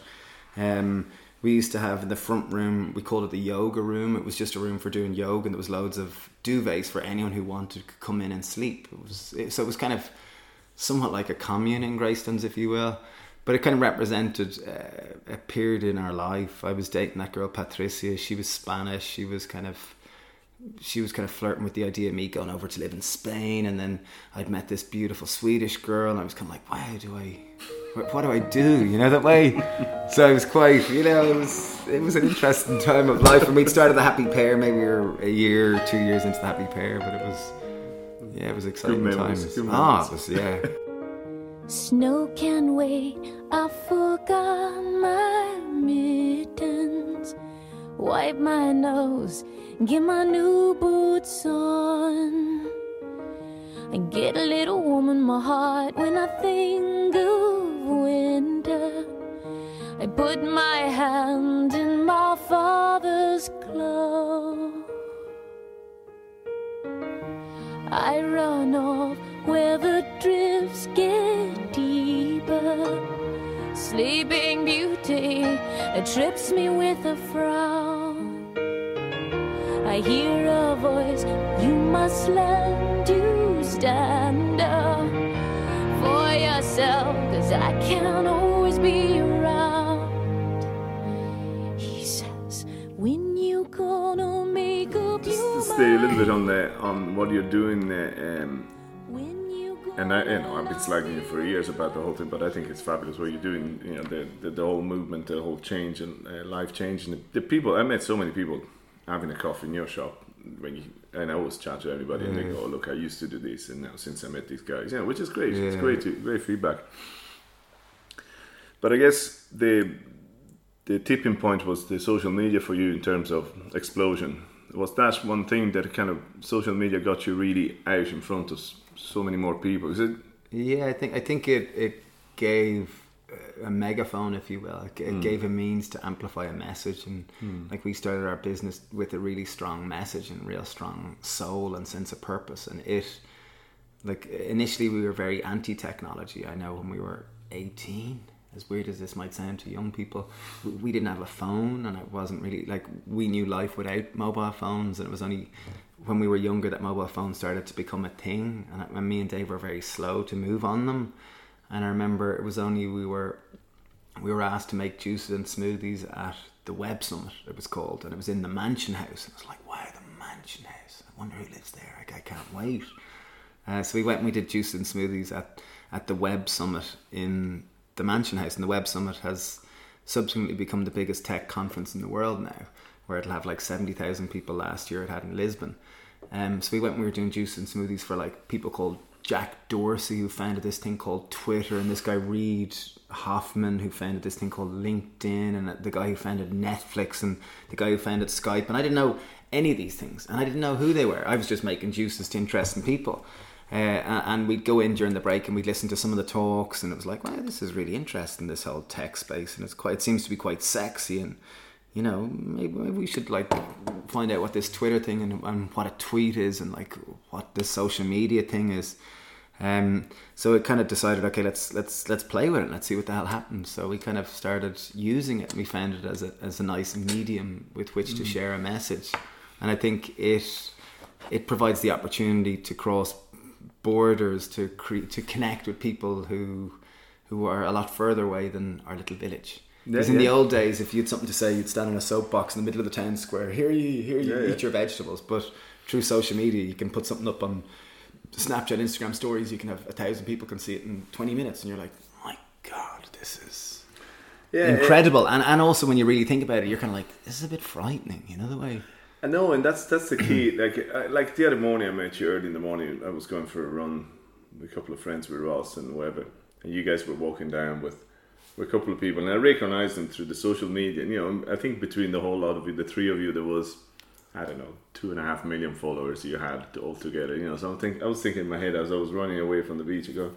Um, we used to have in the front room, we called it the yoga room. It was just a room for doing yoga, and there was loads of duvets for anyone who wanted to come in and sleep. It was it, so it was kind of somewhat like a commune in Greystones, if you will. But it kind of represented uh, a period in our life. I was dating that girl Patricia. She was Spanish. She was kind of she was kind of flirting with the idea of me going over to live in Spain, and then I'd met this beautiful Swedish girl, and I was kind of like, "Why do I? What do I do?" You know that way. so I was quite, you know, it was it was an interesting time of life, and we'd started the Happy Pear. Maybe we were a year, two years into the Happy Pear, but it was yeah, it was exciting times. Ah, it was yeah. Snow can wait, I forgot my mittens. Wipe my nose, get my new boots on. I get a little warm in my heart when I think of winter. I put my hand in my father's glove. I run off where the drifts get. Sleeping Beauty that trips me with a frown. I hear a voice, you must learn to stand up for yourself, cause I can't always be around. He says, when you gonna make up Just your to stay a little bit on the on what you're doing, uh, um, and I, you know, I've been slagging you for years about the whole thing, but I think it's fabulous what you're doing. You know, the the, the whole movement, the whole change and uh, life change, and the, the people. I met so many people having a coffee in your shop when you. And I always chat to everybody, and they go, oh, "Look, I used to do this, and now since I met these guys, yeah, which is great. It's great, to, great feedback." But I guess the the tipping point was the social media for you in terms of explosion. Was that one thing that kind of social media got you really out in front of so many more people? Is it Yeah, I think I think it it gave uh, a megaphone, if you will. It, it gave a means to amplify a message, and like we started our business with a really strong message and real strong soul and sense of purpose, and it. Like initially, we were very anti-technology. I know when we were eighteen, as weird as this might sound to young people, we, didn't have a phone, and it wasn't really like we knew life without mobile phones, and it was only when we were younger that mobile phones started to become a thing, and, and me and Dave were very slow to move on them. And I remember it was only we were we were asked to make juices and smoothies at the Web Summit. It was called, and it was in the Mansion House. And I was like, "Wow, the Mansion House! I wonder who lives there. Like, I can't wait." Uh, so we went and we did juices and smoothies at at the Web Summit in the Mansion House, and the Web Summit has subsequently become the biggest tech conference in the world now, where it'll have like seventy thousand people. Last year it had in Lisbon. Um, so we went we were doing juice and smoothies for like people called Jack Dorsey who founded this thing called Twitter, and this guy Reid Hoffman who founded this thing called LinkedIn, and the guy who founded Netflix, and the guy who founded Skype. And I didn't know any of these things, and I didn't know who they were. I was just making juices to interesting people. Uh, and we'd go in during the break and we'd listen to some of the talks, and it was like, wow, this is really interesting, this whole tech space, and it's quite, it seems to be quite sexy, and you know, maybe, maybe we should like find out what this Twitter thing and, and what a tweet is, and like what this social media thing is. Um, so it kind of decided, okay, let's let's let's play with it. And Let's see what the hell happens. So we kind of started using it. and We found it as a as a nice medium with which to share a message, and I think it it provides the opportunity to cross borders to cre- to connect with people who who are a lot further away than our little village. Because Yeah, in the old days, if you had something to say, you'd stand on a soapbox in the middle of the town square. Here you, here you Yeah, yeah. eat your vegetables. But through social media, you can put something up on Snapchat, Instagram stories. You can have a thousand people can see it in twenty minutes, and you're like, oh my God, this is yeah, incredible. And and also when you really think about it, you're kind of like, this is a bit frightening. You know the way. I know, and that's that's the key. like I, like the other morning, I met you early in the morning. I was going for a run with a couple of friends with Ross and Weber, and you guys were walking down with, with a couple of people, and I recognised them through the social media. And you know, I think between the whole lot of you, the three of you, there was. I don't know, two and a half million followers you had all together. You know, so I'm think, I was thinking in my head as I was running away from the beach. I go,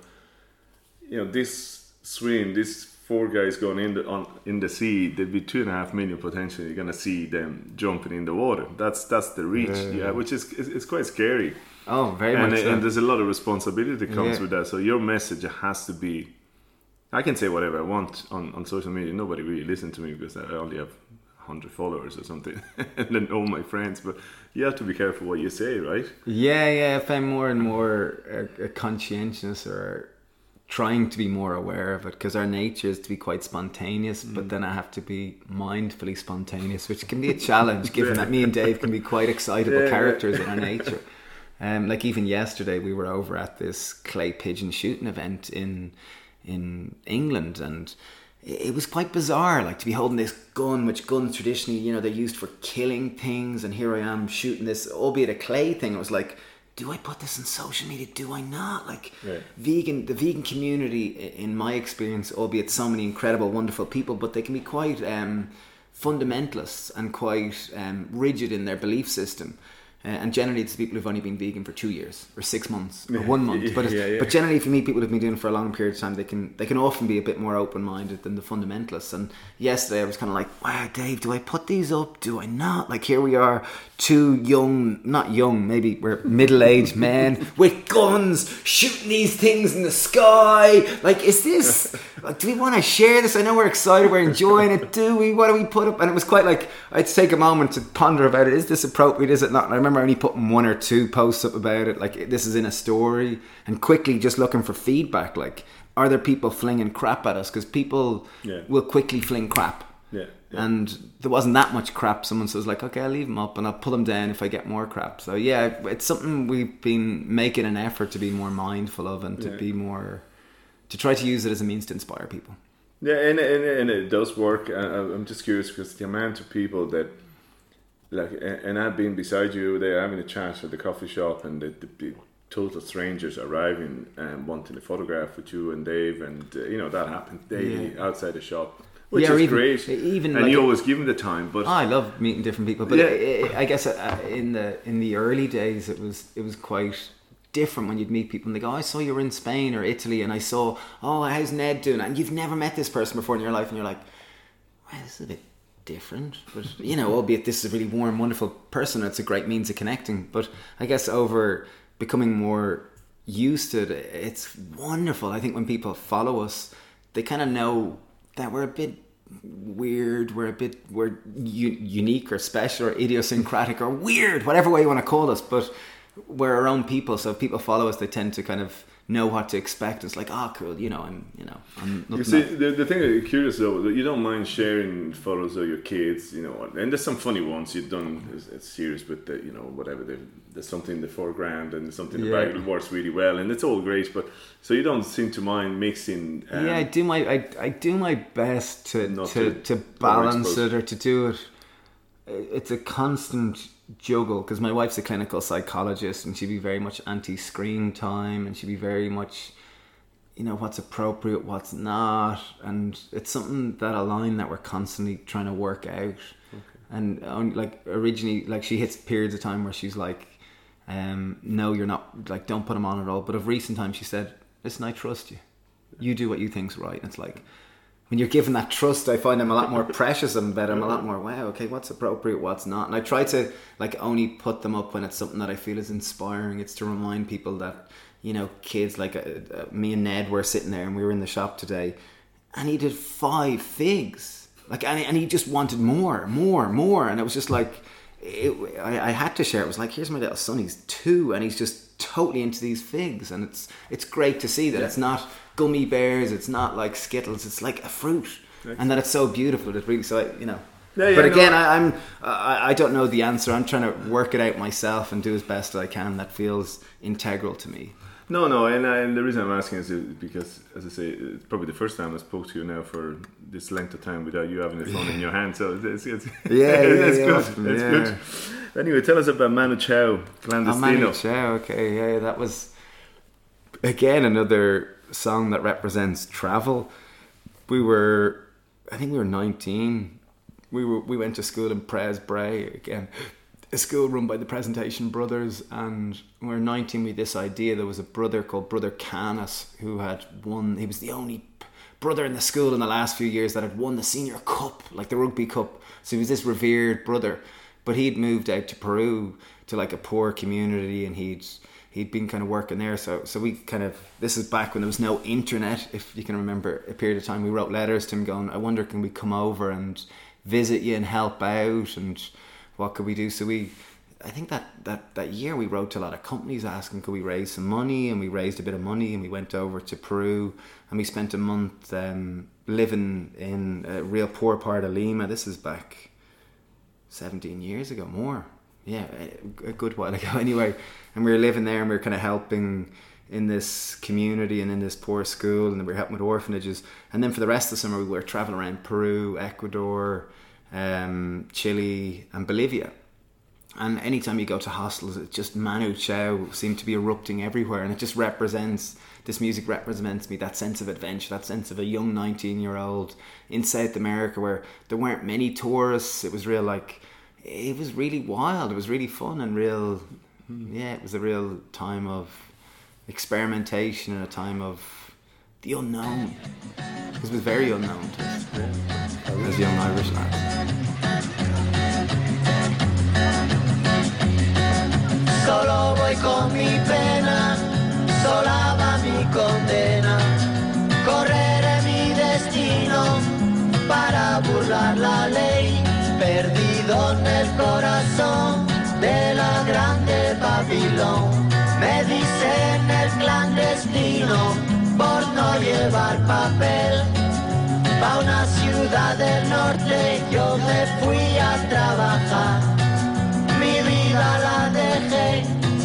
you know, this swim, these four guys going in the on in the sea, there'd be two and a half million potentially. You're gonna see them jumping in the water. That's that's the reach, yeah, which is it's, it's quite scary. Oh, very and, much. so. and there's a lot of responsibility that comes Yeah. with that. So your message has to be. I can say whatever I want on, on social media. Nobody really listens to me because I only have hundred followers or something, and then all my friends. But you have to be careful what you say, right? Yeah, yeah. If I'm more and more uh, uh, conscientious or trying to be more aware of it, because our nature is to be quite spontaneous, Mm. but then I have to be mindfully spontaneous, which can be a challenge, given that me and Dave can be quite excitable Yeah, yeah. characters in our nature. Um, like even yesterday, we were over at this clay pigeon shooting event in in England, and it it was quite bizarre, like to be holding this gun, which guns traditionally, you know, they're used for killing things, and here I am shooting this, albeit a clay thing. It was like, do I put this on social media? Do I not? Like, Right. vegan, the vegan community, in my experience, albeit so many incredible, wonderful people, but they can be quite um, fundamentalists and quite um, rigid in their belief system. Uh, and generally, it's people who've only been vegan for two years or six months or one month. But Yeah, yeah. but generally, if you meet people who've been doing it for a long period of time, they can they can often be a bit more open minded than the fundamentalists. And yesterday, I was kind of like, "Wow, Dave, do I put these up? Do I not?" Like here we are, two young, not young, maybe we're middle aged men with guns shooting these things in the sky. Like, is this? Like, do we want to share this? I know we're excited, we're enjoying it. Do we? What do we put up? And it was quite like I had to take a moment to ponder about it. Is this appropriate? Is it not? And I remember only putting one or two posts up about it. Like this is in a story, and quickly just looking for feedback. Like, are there people flinging crap at us? Because people Yeah. will quickly fling crap. Yeah, yeah. And there wasn't that much crap. Someone says like, okay, I'll leave them up and I'll pull them down if I get more crap. So yeah, it's something we've been making an effort to be more mindful of and to Yeah. be more to try to use it as a means to inspire people. Yeah, and, and, and it does work. I, I'm just curious because the amount of people that, like, and and I've been beside you there having a chat at the coffee shop, and the, the, the total strangers arriving and wanting a photograph with you and Dave, and uh, you know that happened daily Yeah. outside the shop, which Yeah, is even- great. even and like you always give them the time, but I love meeting different people, but Yeah. I, guess uh, in the in the early days it was it was quite different when you'd meet people and they go, oh, "I saw you were in Spain or Italy," and I saw, "Oh, how's Ned doing?" And you've never met this person before in your life, and you're like, "Wow, this is a bit different," but you know, albeit this is a really warm, wonderful person, it's a great means of connecting. But I guess over becoming more used to it, it's wonderful. I think when people follow us, they kind of know that we're a bit weird we're a bit we're u- unique or special or idiosyncratic or weird whatever way you want to call us but we're our own people so if people follow us they tend to kind of know what to expect it's like oh cool you know i'm you know i'm You see, the, the thing that you're curious though, that you don't mind sharing photos of your kids, you know, and there's some funny ones you've done. It's, it's serious, but the, you know, whatever. There's something in the foreground and something in the Yeah. back that works really well, and it's all great. But so you don't seem to mind mixing. Um, yeah i do my I, I do my best to to, to to balance it or to do it it's a constant juggle because my wife's a clinical psychologist and she'd be very much anti-screen time and she'd be very much you know what's appropriate what's not. And it's something that a line that we're constantly trying to work out. And on, like originally like she hits periods of time where she's like um no you're not like don't put them on at all. But of recent times she said listen i trust you. You do what you think's right. And it's like when you're given that trust, I find I'm a lot more precious and better. I'm a lot more wow. Okay, what's appropriate, what's not, and I try to like only put them up when it's something that I feel is inspiring. It's to remind people that you know, kids like uh, uh, me and Ned were sitting there, and we were in the shop today, and he did five figs, like, and, and he just wanted more, more, more, and it was just like. It, I, I had to share. It was like, here's my little son. He's two, and he's just totally into these figs, and it's it's great to see that it's not gummy bears, it's not like Skittles, it's like a fruit, and that it's so beautiful. That really, so I, you know. Yeah, yeah, but again, I- I, I'm I, I don't know the answer. I'm trying to work it out myself and do as best I can. That feels integral to me. No, no, and, I, and the reason I'm asking is because, as I say, it's probably the first time I spoke to you now for this length of time without you having the phone in your hand. So it's, it's, Yeah, it's yeah, good. awesome, It's good. Anyway, tell us about Manu Chao, Oh, Clandestino. Manu Chao, okay, yeah, that was again another song that represents travel. We were, I think we were 19. We were we went to school in Pres Bray again, a school run by the Presentation Brothers, and we were 19 with this idea. There was a brother called Brother Canis who had won. He was the only brother in the school in the last few years that had won the senior cup, like the rugby cup. So he was this revered brother. but he'd moved out to Peru to like a poor community, and he'd he'd been kind of working there. So so we kind of this is back when there was no internet, if you can remember a period of time. We wrote letters to him going, I wonder can we come over and visit you and help out, and what could we do? So we. I think that, that, that year we wrote to a lot of companies asking could we raise some money and we raised a bit of money and we went over to Peru and we spent a month um, living in a real poor part of Lima. This is back 17 years ago, more. Yeah, a good while ago anyway. And we were living there and we were kind of helping in this community and in this poor school and we were helping with orphanages. And then for the rest of the summer, we were traveling around Peru, Ecuador, um, Chile, and Bolivia. And anytime you go to hostels, it's just Manu Chao seemed to be erupting everywhere, and it just represents this music represents me that sense of adventure, that sense of a young 19 year old in South America where there weren't many tourists. It was real, like, it was really wild. It was really fun and real, yeah, it was a real time of experimentation and a time of the unknown. It was very unknown to us as young Irish lads. Solo voy con mi pena, sola va mi condena. Correré mi destino para burlar la ley, perdido en el corazón de la grande Babilón. Me dicen el clandestino por no llevar papel. Pa' una ciudad del norte yo me fui a trabajar. Mi vida la dejé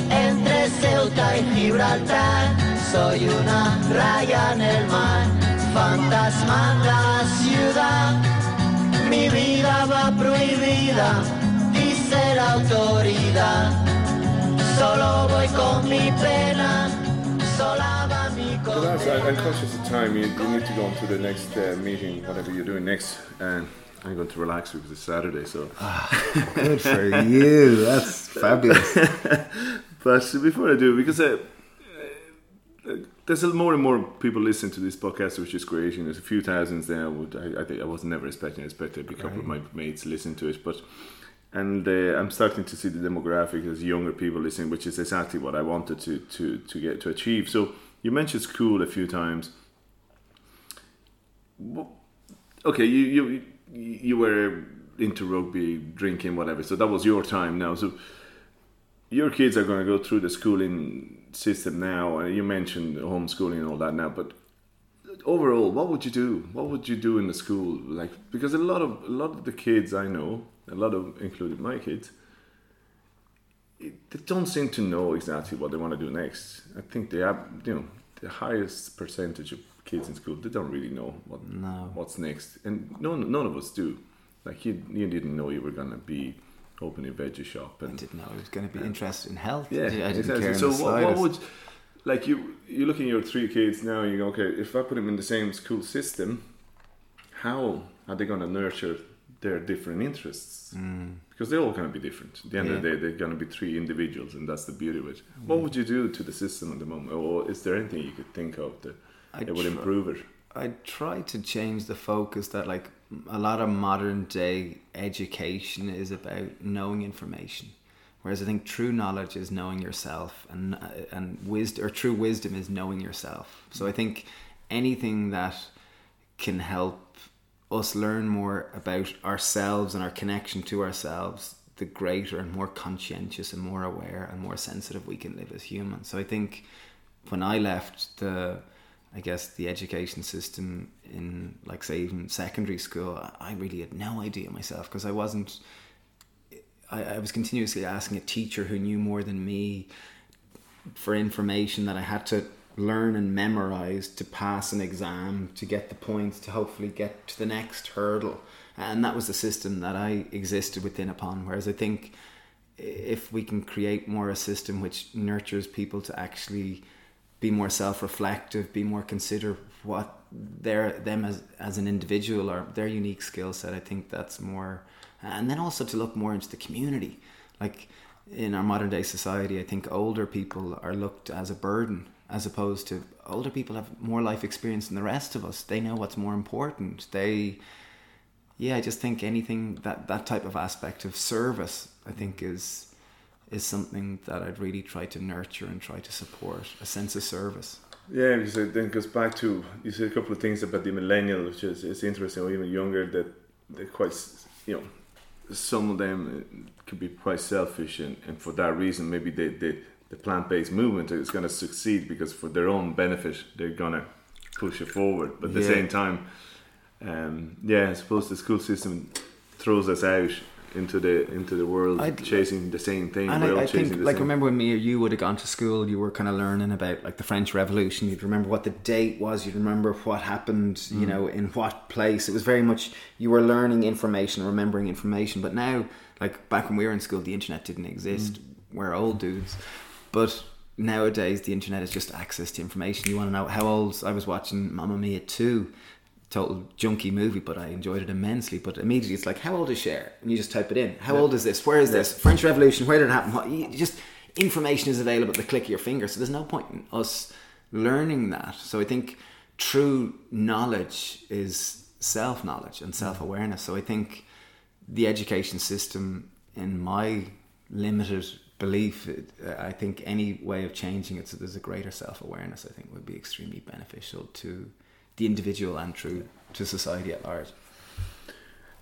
entre Ceuta y Gibraltar. Soy una raya en el mar, fantasma en la ciudad. Mi vida va prohibida, dice la autoridad. Solo voy con mi pena, sola I, I'm conscious of time. You, you need to go on to the next uh, meeting, whatever you're doing next. And I'm going to relax because it's Saturday. So, Good for you. That's fabulous. but before I do, because uh, uh, there's a more and more people listening to this podcast, which is great. Know, there's a few thousands there. I, would, I, I think I was never expecting. I expected a couple of my mates listen to it, but and uh, I'm starting to see the demographic as younger people listening, which is exactly what I wanted to to to get to achieve. So you mentioned school a few times. Okay, you you you were into rugby, drinking, whatever. So that was your time now. So your kids are going to go through the schooling system now. You mentioned homeschooling and all that now, but overall, what would you do? What would you do in the school? Like because a lot of a lot of the kids I know, a lot of including my kids, it- they don't seem to know exactly what they want to do next. I think they have, you know, the highest percentage of kids in school they don't really know what No. what's next, and none none of us do. Like you, you didn't know you were gonna be opening a veggie shop I and didn't know I was going to be interested in health. yeah, I didn't exactly. care So what, what would like you you look at your three kids now you go, okay, if I put them in the same school system, how are they going to nurture their different interests? Because they're all going to be different. At the end of the Mm. Day, they're going to be three individuals, and that's the beauty of it. What would you do to the system at the moment, or is there anything you could think of that, that would try- improve it? I try to change the focus that like a lot of modern day education is about knowing information, whereas I think true knowledge is knowing yourself, and and wisdom or true wisdom is knowing yourself. So I think anything that can help us learn more about ourselves and our connection to ourselves, the greater and more conscientious and more aware and more sensitive we can live as humans. So I think when I left the, I guess the education system in like say even secondary school, I- really had no idea myself because I wasn't. I, I was continuously asking a teacher who knew more than me for information that I had to learn and memorize to pass an exam to get the points to hopefully get to the next hurdle. And that was the system that I existed within upon. Whereas I think if we can create more a system which nurtures people to actually be more self-reflective be more consider what their them as as an individual or their unique skill set I think that's more and then also to look more into the community. Like in our modern day society, I think older people are looked as a burden as opposed to older people have more life experience than the rest of us. They know what's more important. They yeah, I just think anything that that type of aspect of service, I think is is something that I'd really try to nurture and try to support a sense of service. Yeah, because it then goes back to you said a couple of things about the millennial, which is it's interesting, or even younger, that they're quite, you know, some of them could be quite selfish, and, and for that reason, maybe they, they, the plant based movement is going to succeed because for their own benefit, they're going to push it forward. But at the same time, um, yeah, I suppose the school system throws us out into the into the world I'd- chasing the same thing. And We're all I, I think, like, same. remember when me or you would have gone to school, you were kind of learning about like the French Revolution. You'd remember what the date was. You'd remember what happened, Mm. you know, in what place. It was very much you were learning information, remembering information. But now, like back when we were in school, the internet didn't exist. Mm. We're old dudes, but nowadays the internet is just access to information. You want to know how old I was watching Mamma Mia two. Total junky movie, but I enjoyed it immensely. But immediately it's like, how old is Cher? And you just type it in. How old is this? Where is this? French Revolution. Where did it happen? What, you just information is available at the click of your finger. So there's no point in us learning that. So I think true knowledge is self knowledge and self awareness. So I think the education system, in my limited belief, I think any way of changing it so there's a greater self awareness, I think would be extremely beneficial to the individual and true to society at large.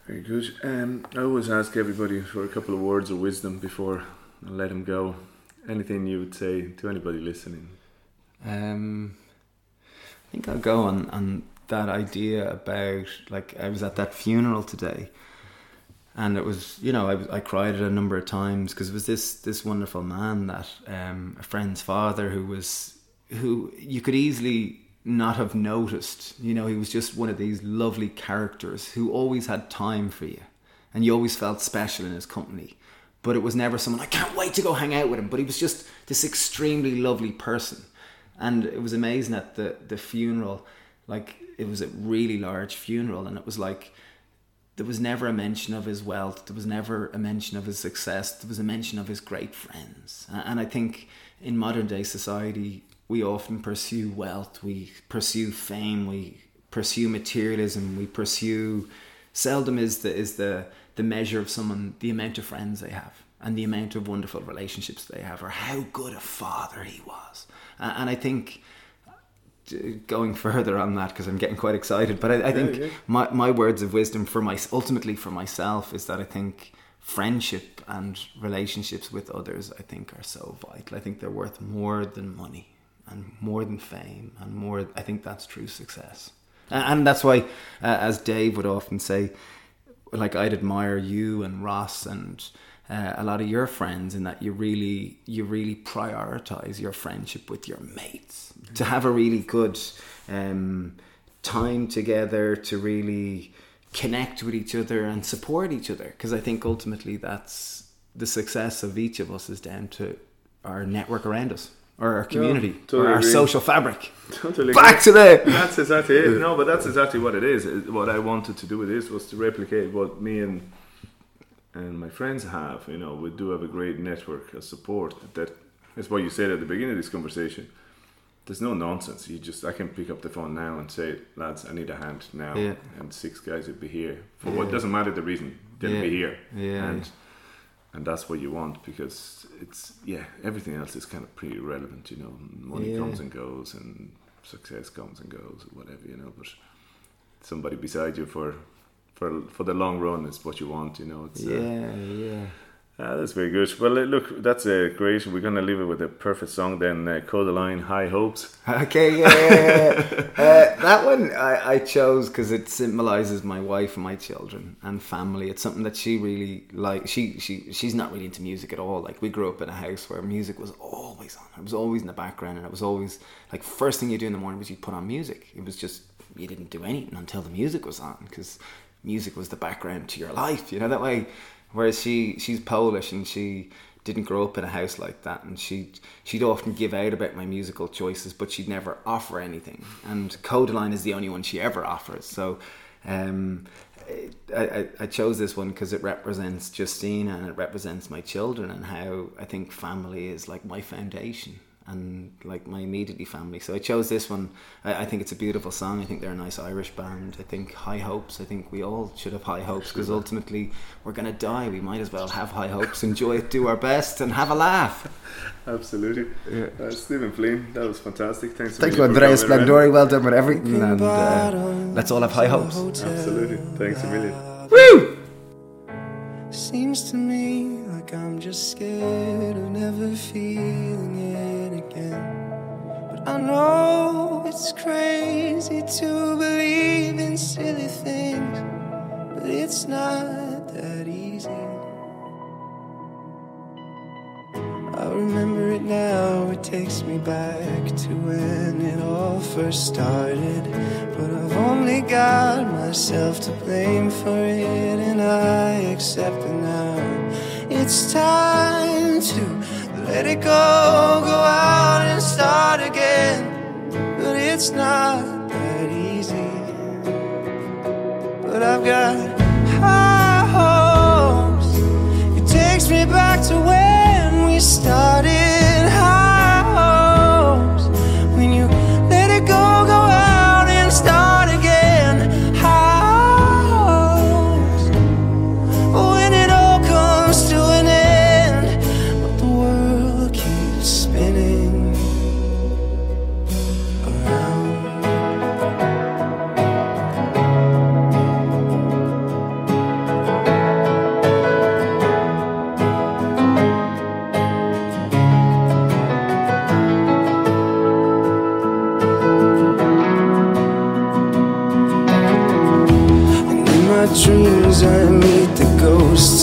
Very good. Um, I always ask everybody for a couple of words of wisdom before I let them go. Anything you would say to anybody listening? Um, I think I'll go on, on that idea about like I was at that funeral today, and it was you know I, I cried a number of times because it was this this wonderful man that um, a friend's father who was who you could easily not have noticed. You know, he was just one of these lovely characters who always had time for you, and you always felt special in his company. But it was never someone I can't wait to go hang out with him. But he was just this extremely lovely person, and it was amazing at the the funeral. Like it was a really large funeral, and it was like there was never a mention of his wealth. There was never a mention of his success. There was a mention of his great friends. And I think in modern day society, we often pursue wealth, we pursue fame, we pursue materialism, we pursue. Seldom is the is the the measure of someone the amount of friends they have and the amount of wonderful relationships they have, or how good a father he was. And I think going further on that because I'm getting quite excited. But I, I think yeah. my my words of wisdom for my ultimately for myself is that I think friendship and relationships with others I think are so vital. I think they're worth more than money and more than fame and more. I think that's true success, and, and that's why, uh, as Dave would often say, like I'd admire you and Ross and uh, a lot of your friends in that you really you really prioritize your friendship with your mates to have a really good um, time together to really connect with each other and support each other because I think ultimately that's the success of each of us is down to our network around us or our community totally or our agree. social fabric. Totally Back agree. to the That's exactly it. No, but that's exactly what it is. What I wanted to do with this was to replicate what me and and my friends have. You know, we do have a great network of support. That is what you said at the beginning of this conversation. There's no nonsense. You just I can pick up the phone now and say, lads, I need a hand now, Yeah. and six guys would be here for what doesn't matter the reason they'll Yeah. be here, Yeah, and and that's what you want because it's yeah everything else is kind of pretty irrelevant. You know, money Yeah. comes and goes, and success comes and goes, or whatever. You know, but somebody beside you for for for the long run is what you want. You know, it's uh, yeah, yeah. ah, that's very good. Well, uh, look, that's uh, great. We're gonna leave it with a perfect song. Then uh, line. High Hopes. Okay, yeah, yeah, yeah. uh, that one I, I chose because it symbolizes my wife and my children and family. It's something that she really like. She she she's not really into music at all. Like we grew up in a house where music was always on. It was always in the background, and it was always like first thing you do in the morning was you put on music. It was just you didn't do anything until the music was on because music was the background to your life. You know that way. Whereas she she's Polish and she didn't grow up in a house like that and she'd she'd often give out about my musical choices but she'd never offer anything and Kodaline is the only one she ever offers so um, I, I chose this one because it represents Justine and it represents my children and how I think family is like my foundation and like my immediately family. So I chose this one. I, I think it's a beautiful song. I think they're a nice Irish band. I think high hopes. I think we all should have high hopes because ultimately we're gonna die. We might as well have high hopes, enjoy it, do our best, and have a laugh. Absolutely. Yeah. Uh, Stephen Flynn, that was fantastic. Thanks. a Thank you, million for Andrea. Splendori. Well done with everything, and uh, let's all have high hopes. Absolutely. Thanks a million. Woo! Seems to me like I'm just scared of never feeling it again. But I know it's crazy to believe in silly things, but it's not that easy. I remember it now, it takes me back to when it all first started. But I've only got myself to blame for it, and I accept it now. It's time to let it go, go out and start again. But it's not that easy. But I've got high hopes. It takes me back to when we started.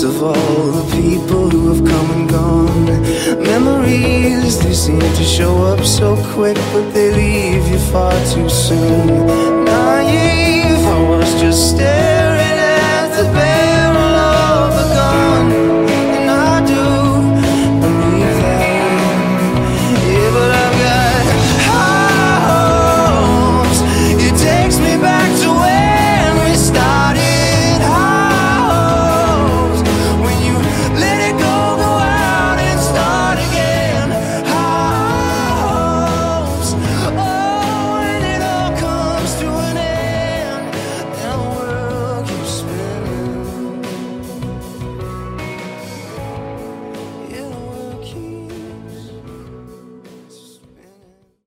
of all the people who have come and gone. Memories, they seem to show up so quick, but they leave you far too soon. Naive, I was just staring at the bed.